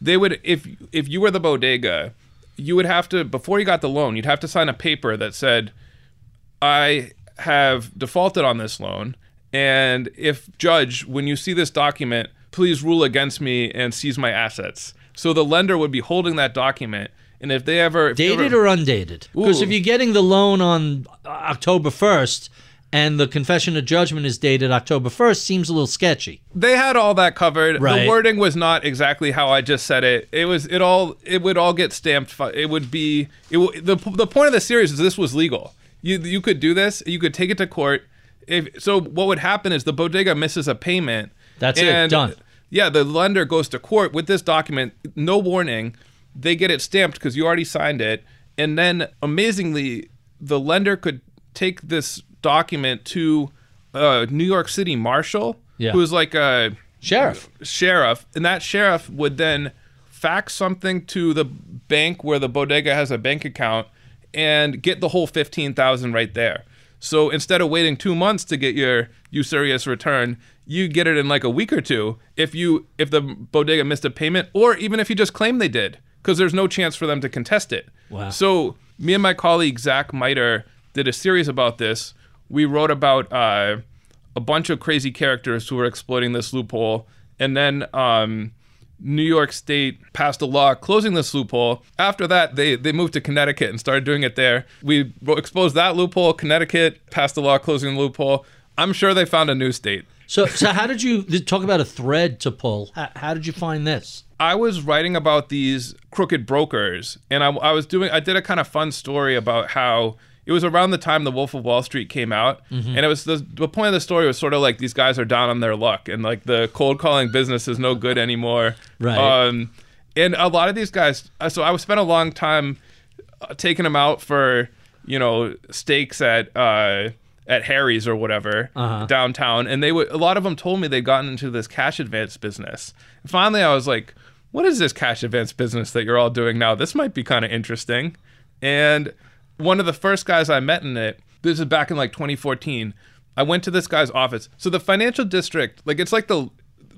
they would if if you were the bodega, you would have to before you got the loan, you'd have to sign a paper that said, "I have defaulted on this loan, and if judge, when you see this document, please rule against me and seize my assets." So the lender would be holding that document, and if they ever if Dated ever- or undated? Because if you're getting the loan on October 1st and the confession of judgment is dated October 1st, seems a little sketchy. they had all that covered. Right. The wording was not exactly how I just said it. It was it all it would all get stamped. It would be it the the point of the series is this was legal. You you could do this. You could take it to court. If so, what would happen is the bodega misses a payment. That's it, and, done. Yeah, the lender goes to court with this document, no warning. They get it stamped because you already signed it, and then amazingly, the lender could take this document to a New York City marshal, Yeah. who is like a Sheriff. sheriff, and that sheriff would then fax something to the bank where the bodega has a bank account and get the whole 15,000 right there. So instead of waiting 2 months to get your usurious return, you get it in like a week or two if you if the bodega missed a payment or even if you just claim they did because there's no chance for them to contest it. Wow. So me and my colleague Zach Mider did a series about this. We wrote about uh, a bunch of crazy characters who were exploiting this loophole, and then um, New York State passed a law closing this loophole. After that, they they moved to Connecticut and started doing it there. We exposed that loophole. Connecticut passed a law closing the loophole. I'm sure they found a new state. So, so how did you talk about a thread to pull? How, how did you find this? I was writing about these crooked brokers, and I, I was doing. I did a kind of fun story about how it was around the time the Wolf of Wall Street came out, and it was the, the point of the story was sort of like these guys are down on their luck, and like the cold calling business is no good anymore. Right. Um, and a lot of these guys. uh, So I spent a long time uh, taking them out for you know stakes at. Uh, at Harry's or whatever uh-huh. downtown, and they would. A lot of them told me they'd gotten into this cash advance business. And finally, I was like, "What is this cash advance business that you're all doing now? This might be kind of interesting." And one of the first guys I met in it, this is back in like 2014. I went to this guy's office. So the financial district, like it's like the,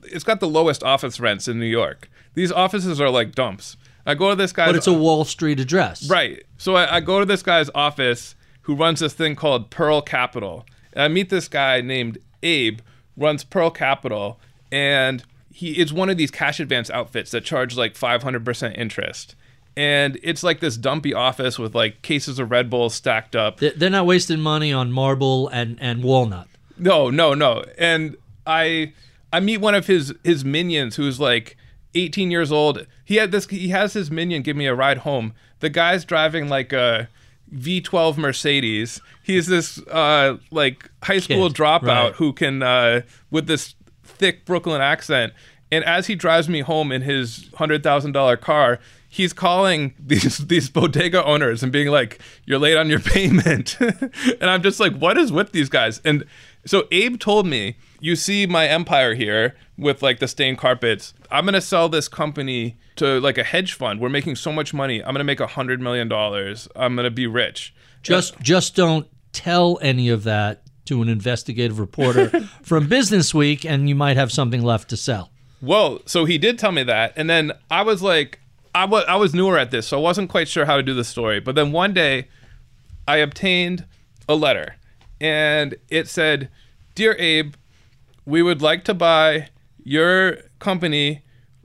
it's got the lowest office rents in New York. These offices are like dumps. I go to this guy's But it's a Wall Street address. Right. So I, I go to this guy's office who runs this thing called Pearl Capital. And I meet this guy named Abe, runs Pearl Capital, and he it's one of these cash advance outfits that charge like 500% interest. And it's like this dumpy office with like cases of Red Bull stacked up. They- They're not wasting money on marble and, and walnut. No, no, no. And I I meet one of his his minions who's like 18 years old. He had this he has his minion give me a ride home. The guy's driving like a V12 Mercedes. He's this uh like high school Kid, dropout right. who can uh with this thick Brooklyn accent. And as he drives me home in his $100,000 car, he's calling these these bodega owners and being like, "You're late on your payment," and I'm just like, "What is with these guys?" And so Abe told me, "You see my empire here with like the stained carpets. I'm gonna sell this company to like a hedge fund. We're making so much money. I'm gonna make a hundred million dollars. I'm gonna be rich." Just just don't tell any of that to an investigative reporter from Business Week, and you might have something left to sell. Well, so he did tell me that, and then I was like, I was I was newer at this, so I wasn't quite sure how to do the story. But then one day, I obtained a letter, and it said, "Dear Abe, we would like to buy your company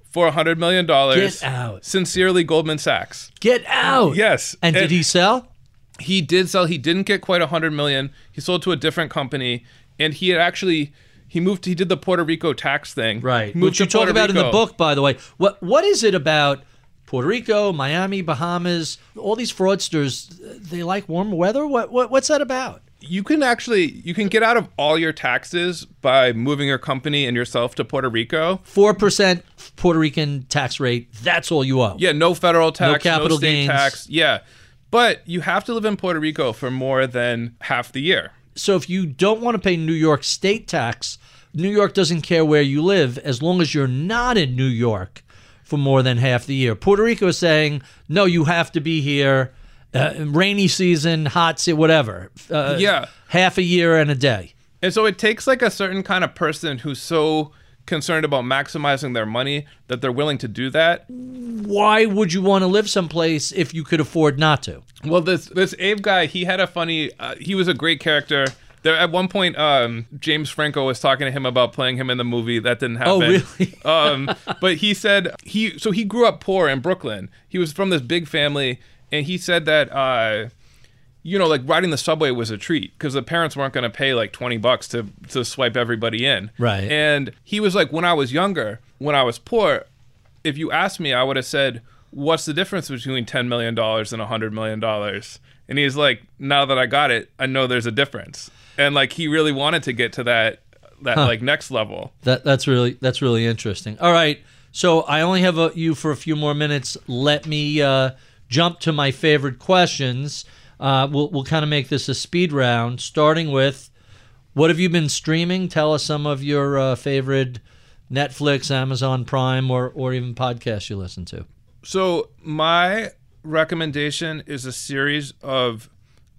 for a hundred million dollars. Get out. Sincerely, Goldman Sachs." Get out. Yes, And did he sell? he did sell he didn't get quite a hundred million he sold to a different company and he had actually he moved he did the puerto rico tax thing Right. Which you talk Puerto about in the book, by the way. What What is it about Puerto Rico, Miami, Bahamas, all these fraudsters? They like warm weather. What, what What's that about? You can actually you can get out of all your taxes by moving your company and yourself to puerto rico Four percent Puerto Rican tax rate. That's all you owe. yeah no federal tax no capital state gains. tax yeah but you have to live in puerto rico for more than half the year So if you don't want to pay New York state tax, New York doesn't care where you live as long as you're not in New York for more than half the year. Puerto Rico is saying, no, you have to be here, uh, rainy season, hot season, whatever. Uh, Yeah. half a year and a day. And so it takes like a certain kind of person who's so concerned about maximizing their money that they're willing to do that. Why would you want to live someplace if you could afford not to? Well, this this Abe guy, he had a funny. Uh, he was a great character. There at one point, um, James Franco was talking to him about playing him in the movie. That didn't happen. Oh, really? um, but he said he so he grew up poor in Brooklyn. He was from this big family, and he said that. Uh, you know, like riding the subway was a treat because the parents weren't going to pay like 20 bucks to, to swipe everybody in. Right. And he was like, when I was younger, when I was poor, if you asked me, I would have said, what's the difference between $10 million and $100 million? And he's like, now that I got it, I know there's a difference. And like, he really wanted to get to that, that like next level. That that's really that's really interesting. All right, so I only have a, you for a few more minutes. Let me uh, jump to my favorite questions. Uh, we'll we'll kind of make this a speed round, starting with what have you been streaming? Tell us some of your uh, favorite Netflix, Amazon Prime, or or even podcasts you listen to. So my recommendation is a series of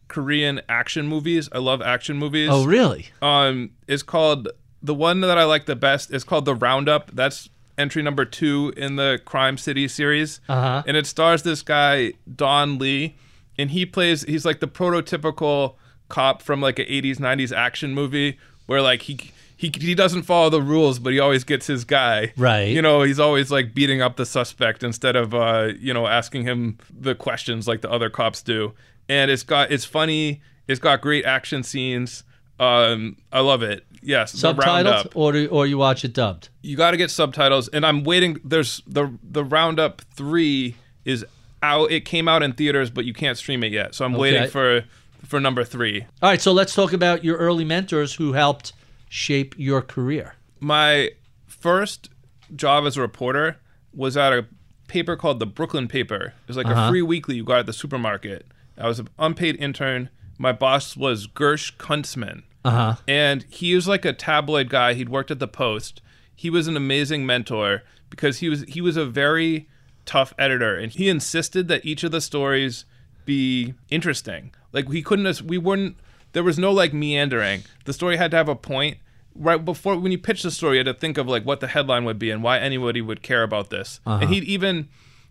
Korean action movies. I love action movies. Oh, really? um is called the one that I like the best is called The Roundup. That's entry number two in the Crime City series. Uh-huh. And it stars this guy, Don Lee, and he plays he's like the prototypical cop from like an 80s, 90s action movie where like he he, he doesn't follow the rules, but he always gets his guy. Right. You know, he's always like beating up the suspect instead of uh, you know, asking him the questions like the other cops do. And it's got it's funny, it's got great action scenes. Um, I love it. Yes, Subtitled, or do, or you watch it dubbed? You got to get subtitles, and I'm waiting. There's the the Roundup three is out. It came out in theaters, but you can't stream it yet. So I'm waiting for for number three. All right, so let's talk about your early mentors who helped shape your career. My first job as a reporter was at a paper called the Brooklyn Paper. It was like a uh-huh. free weekly you got at the supermarket. I was an unpaid intern. My boss was Gersh Kuntzman. Uh-huh. And he was like a tabloid guy. He'd worked at the Post. He was an amazing mentor because he was he was a very tough editor and he insisted that each of the stories be interesting. Like he couldn't we weren't there was no like meandering. The story had to have a point. Right before when you pitch the story, you had to think of like what the headline would be and why anybody would care about this. And he'd even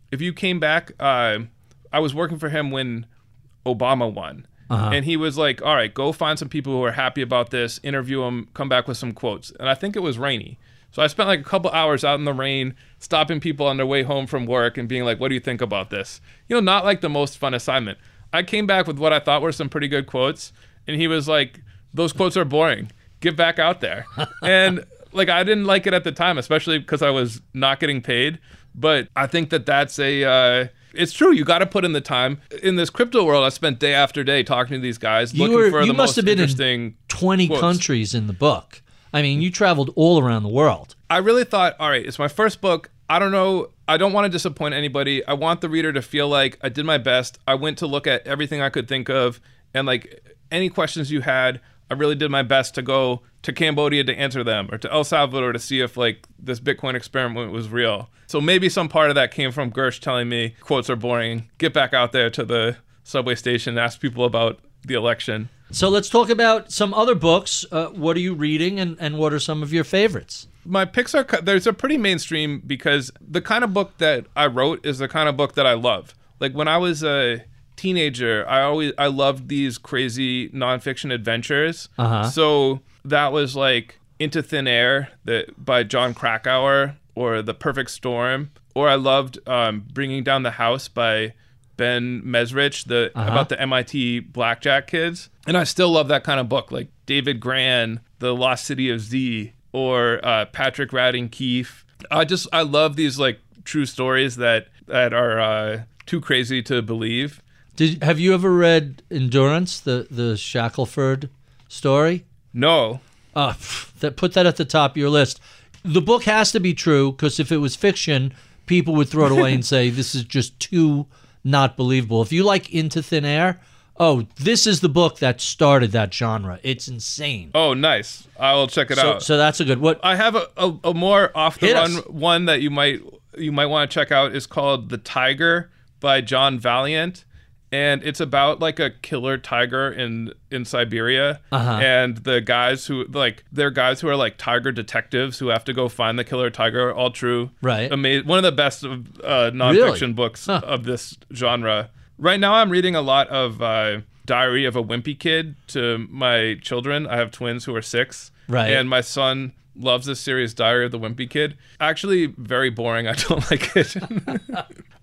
if you came back, uh, I was working for him when Obama won. And he was like, all right, go find some people who are happy about this, interview them, come back with some quotes. And I think it was rainy. So I spent like a couple hours out in the rain, stopping people on their way home from work and being like, "What do you think about this?" You know, not like the most fun assignment. I came back with what I thought were some pretty good quotes, and he was like, "Those quotes are boring. Get back out there." and like I didn't like it at the time, especially because I was not getting paid. But I think that that's a uh, it's true. You got to put in the time. In this crypto world, I spent day after day talking to these guys, You looking were- for you the must most have been in interesting. 20 quotes. countries in the book. I mean, you traveled all around the world. I really thought, all right, it's my first book. I don't know. I don't want to disappoint anybody. I want the reader to feel like I did my best. I went to look at everything I could think of, and like any questions you had, I really did my best to go to Cambodia to answer them, or to El Salvador to see if like this Bitcoin experiment was real. So maybe some part of that came from Gersh telling me quotes are boring. Get back out there to the subway station, and ask people about the election. So let's talk about some other books. Uh, what are you reading and, and what are some of your favorites? my picks are there's a pretty mainstream because the kind of book that I wrote is the kind of book that I love. Like when I was a teenager, I always I loved these crazy nonfiction adventures. Uh-huh. So that was like Into Thin Air that by Jon Krakauer or The Perfect Storm, or I loved um, Bringing Down the House by Ben Mezrich, the about the MIT blackjack kids. And I still love that kind of book, like David Grann, The Lost City of Z, or uh, Patrick Radden Keefe. I just I love these like true stories that that are uh, too crazy to believe. Did have you ever read Endurance, the the Shackelford story? No, Uh, that put that at the top of your list. The book has to be true because if it was fiction, people would throw it away and say this is just too not believable. If you like Into Thin Air, oh, this is the book that started that genre. It's insane. oh nice, I will check it so, out. so that's a good. What I have a, a, a more off the run us. one that you might you might want to check out is called The Tiger by John Vaillant. And it's about like a killer tiger in in Siberia, Uh-huh. and the guys who like they're guys who are like tiger detectives who have to go find the killer tiger. All true, Right. Amazing. One of the best of uh, nonfiction books Huh. of this genre. Right now, I'm reading a lot of uh, Diary of a Wimpy Kid to my children. I have twins who are six, Right. And my son loves this series, Diary of the Wimpy Kid. Actually, very boring. I don't like it. Um,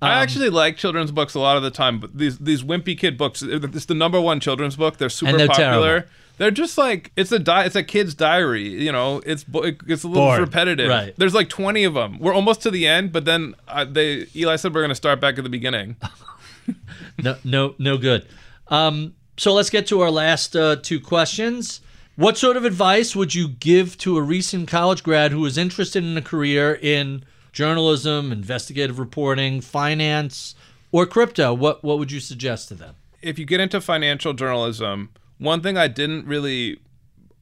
I actually like children's books a lot of the time, but these these Wimpy Kid books, it's the number one children's book. They're super they're popular. terrible. They're just like it's a di- it's a kid's diary. You know, it's bo- it's a little Boring. repetitive. Right. There's like 20 of them. We're almost to the end, but then uh, they Eli said we're going to start back at the beginning. no, no, no good. Um, so let's get to our last uh, two questions. What sort of advice would you give to a recent college grad who is interested in a career in journalism, investigative reporting, finance, or crypto? What what would you suggest to them? if you get into financial journalism, one thing I didn't really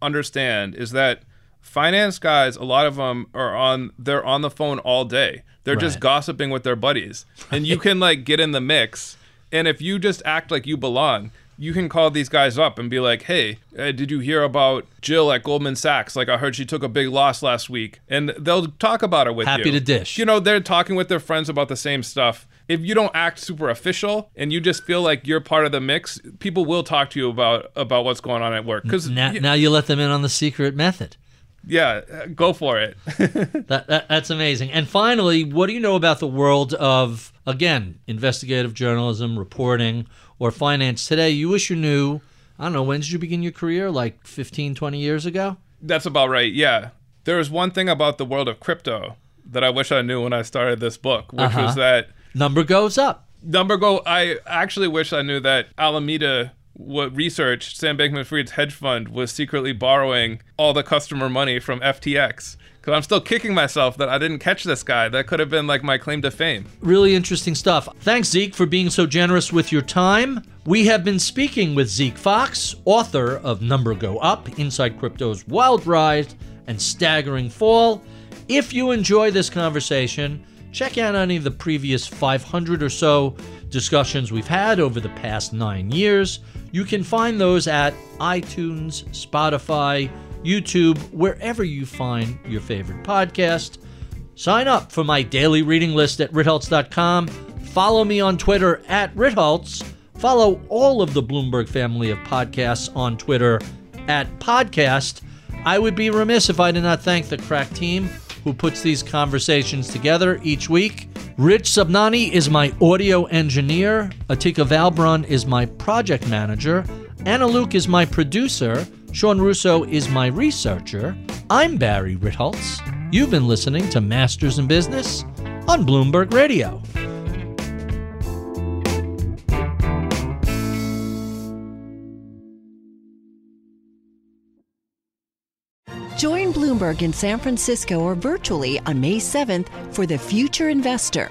understand is that finance guys, a lot of them are on they're on the phone all day. They're just gossiping with their buddies. And you can like get in the mix. And if you just act like you belong, you can call these guys up and be like, "Hey, uh, did you hear about Jill at Goldman Sachs? Like I heard she took a big loss last week." And they'll talk about it with you. Happy to dish. You know, they're talking with their friends about the same stuff. If you don't act super official and you just feel like you're part of the mix, people will talk to you about about what's going on at work. Because Now, now you let them in on the secret method. yeah, uh, go for it. That, that that's amazing. And finally, what do you know about the world of again investigative journalism, reporting, or finance today? You wish you knew. I don't know. When did you begin your career? Like 15, 20 years ago? That's about right. Yeah. There is one thing about the world of crypto that I wish I knew when I started this book, which Uh-huh. was that Number goes up. number go. I actually wish I knew that Alameda what research Sam Bankman-Fried's hedge fund was secretly borrowing all the customer money from FTX. Because I'm still kicking myself that I didn't catch this guy. That could have been like my claim to fame. Really interesting stuff. Thanks, Zeke, for being so generous with your time. We have been speaking with Zeke Faux, author of Number Go Up Inside Crypto's Wild Rise and Staggering Fall. If you enjoy this conversation, check out any of the previous 500 or so discussions we've had over the past nine years. You can find those at iTunes, Spotify, YouTube, wherever you find your favorite podcast. Sign up for my daily reading list at ritholtz.com. Follow me on Twitter at ritholtz. Follow all of the Bloomberg family of podcasts on Twitter at podcast. I would be remiss if I did not thank the crack team who puts these conversations together each week. Rich Subnani is my audio engineer. Atika Valbrun is my project manager. Anna Luke is my producer. Sean Russo is my researcher. I'm Barry Ritholtz. You've been listening to Masters in Business on Bloomberg Radio. Join Bloomberg in San Francisco or virtually on May 7th for the Future Investor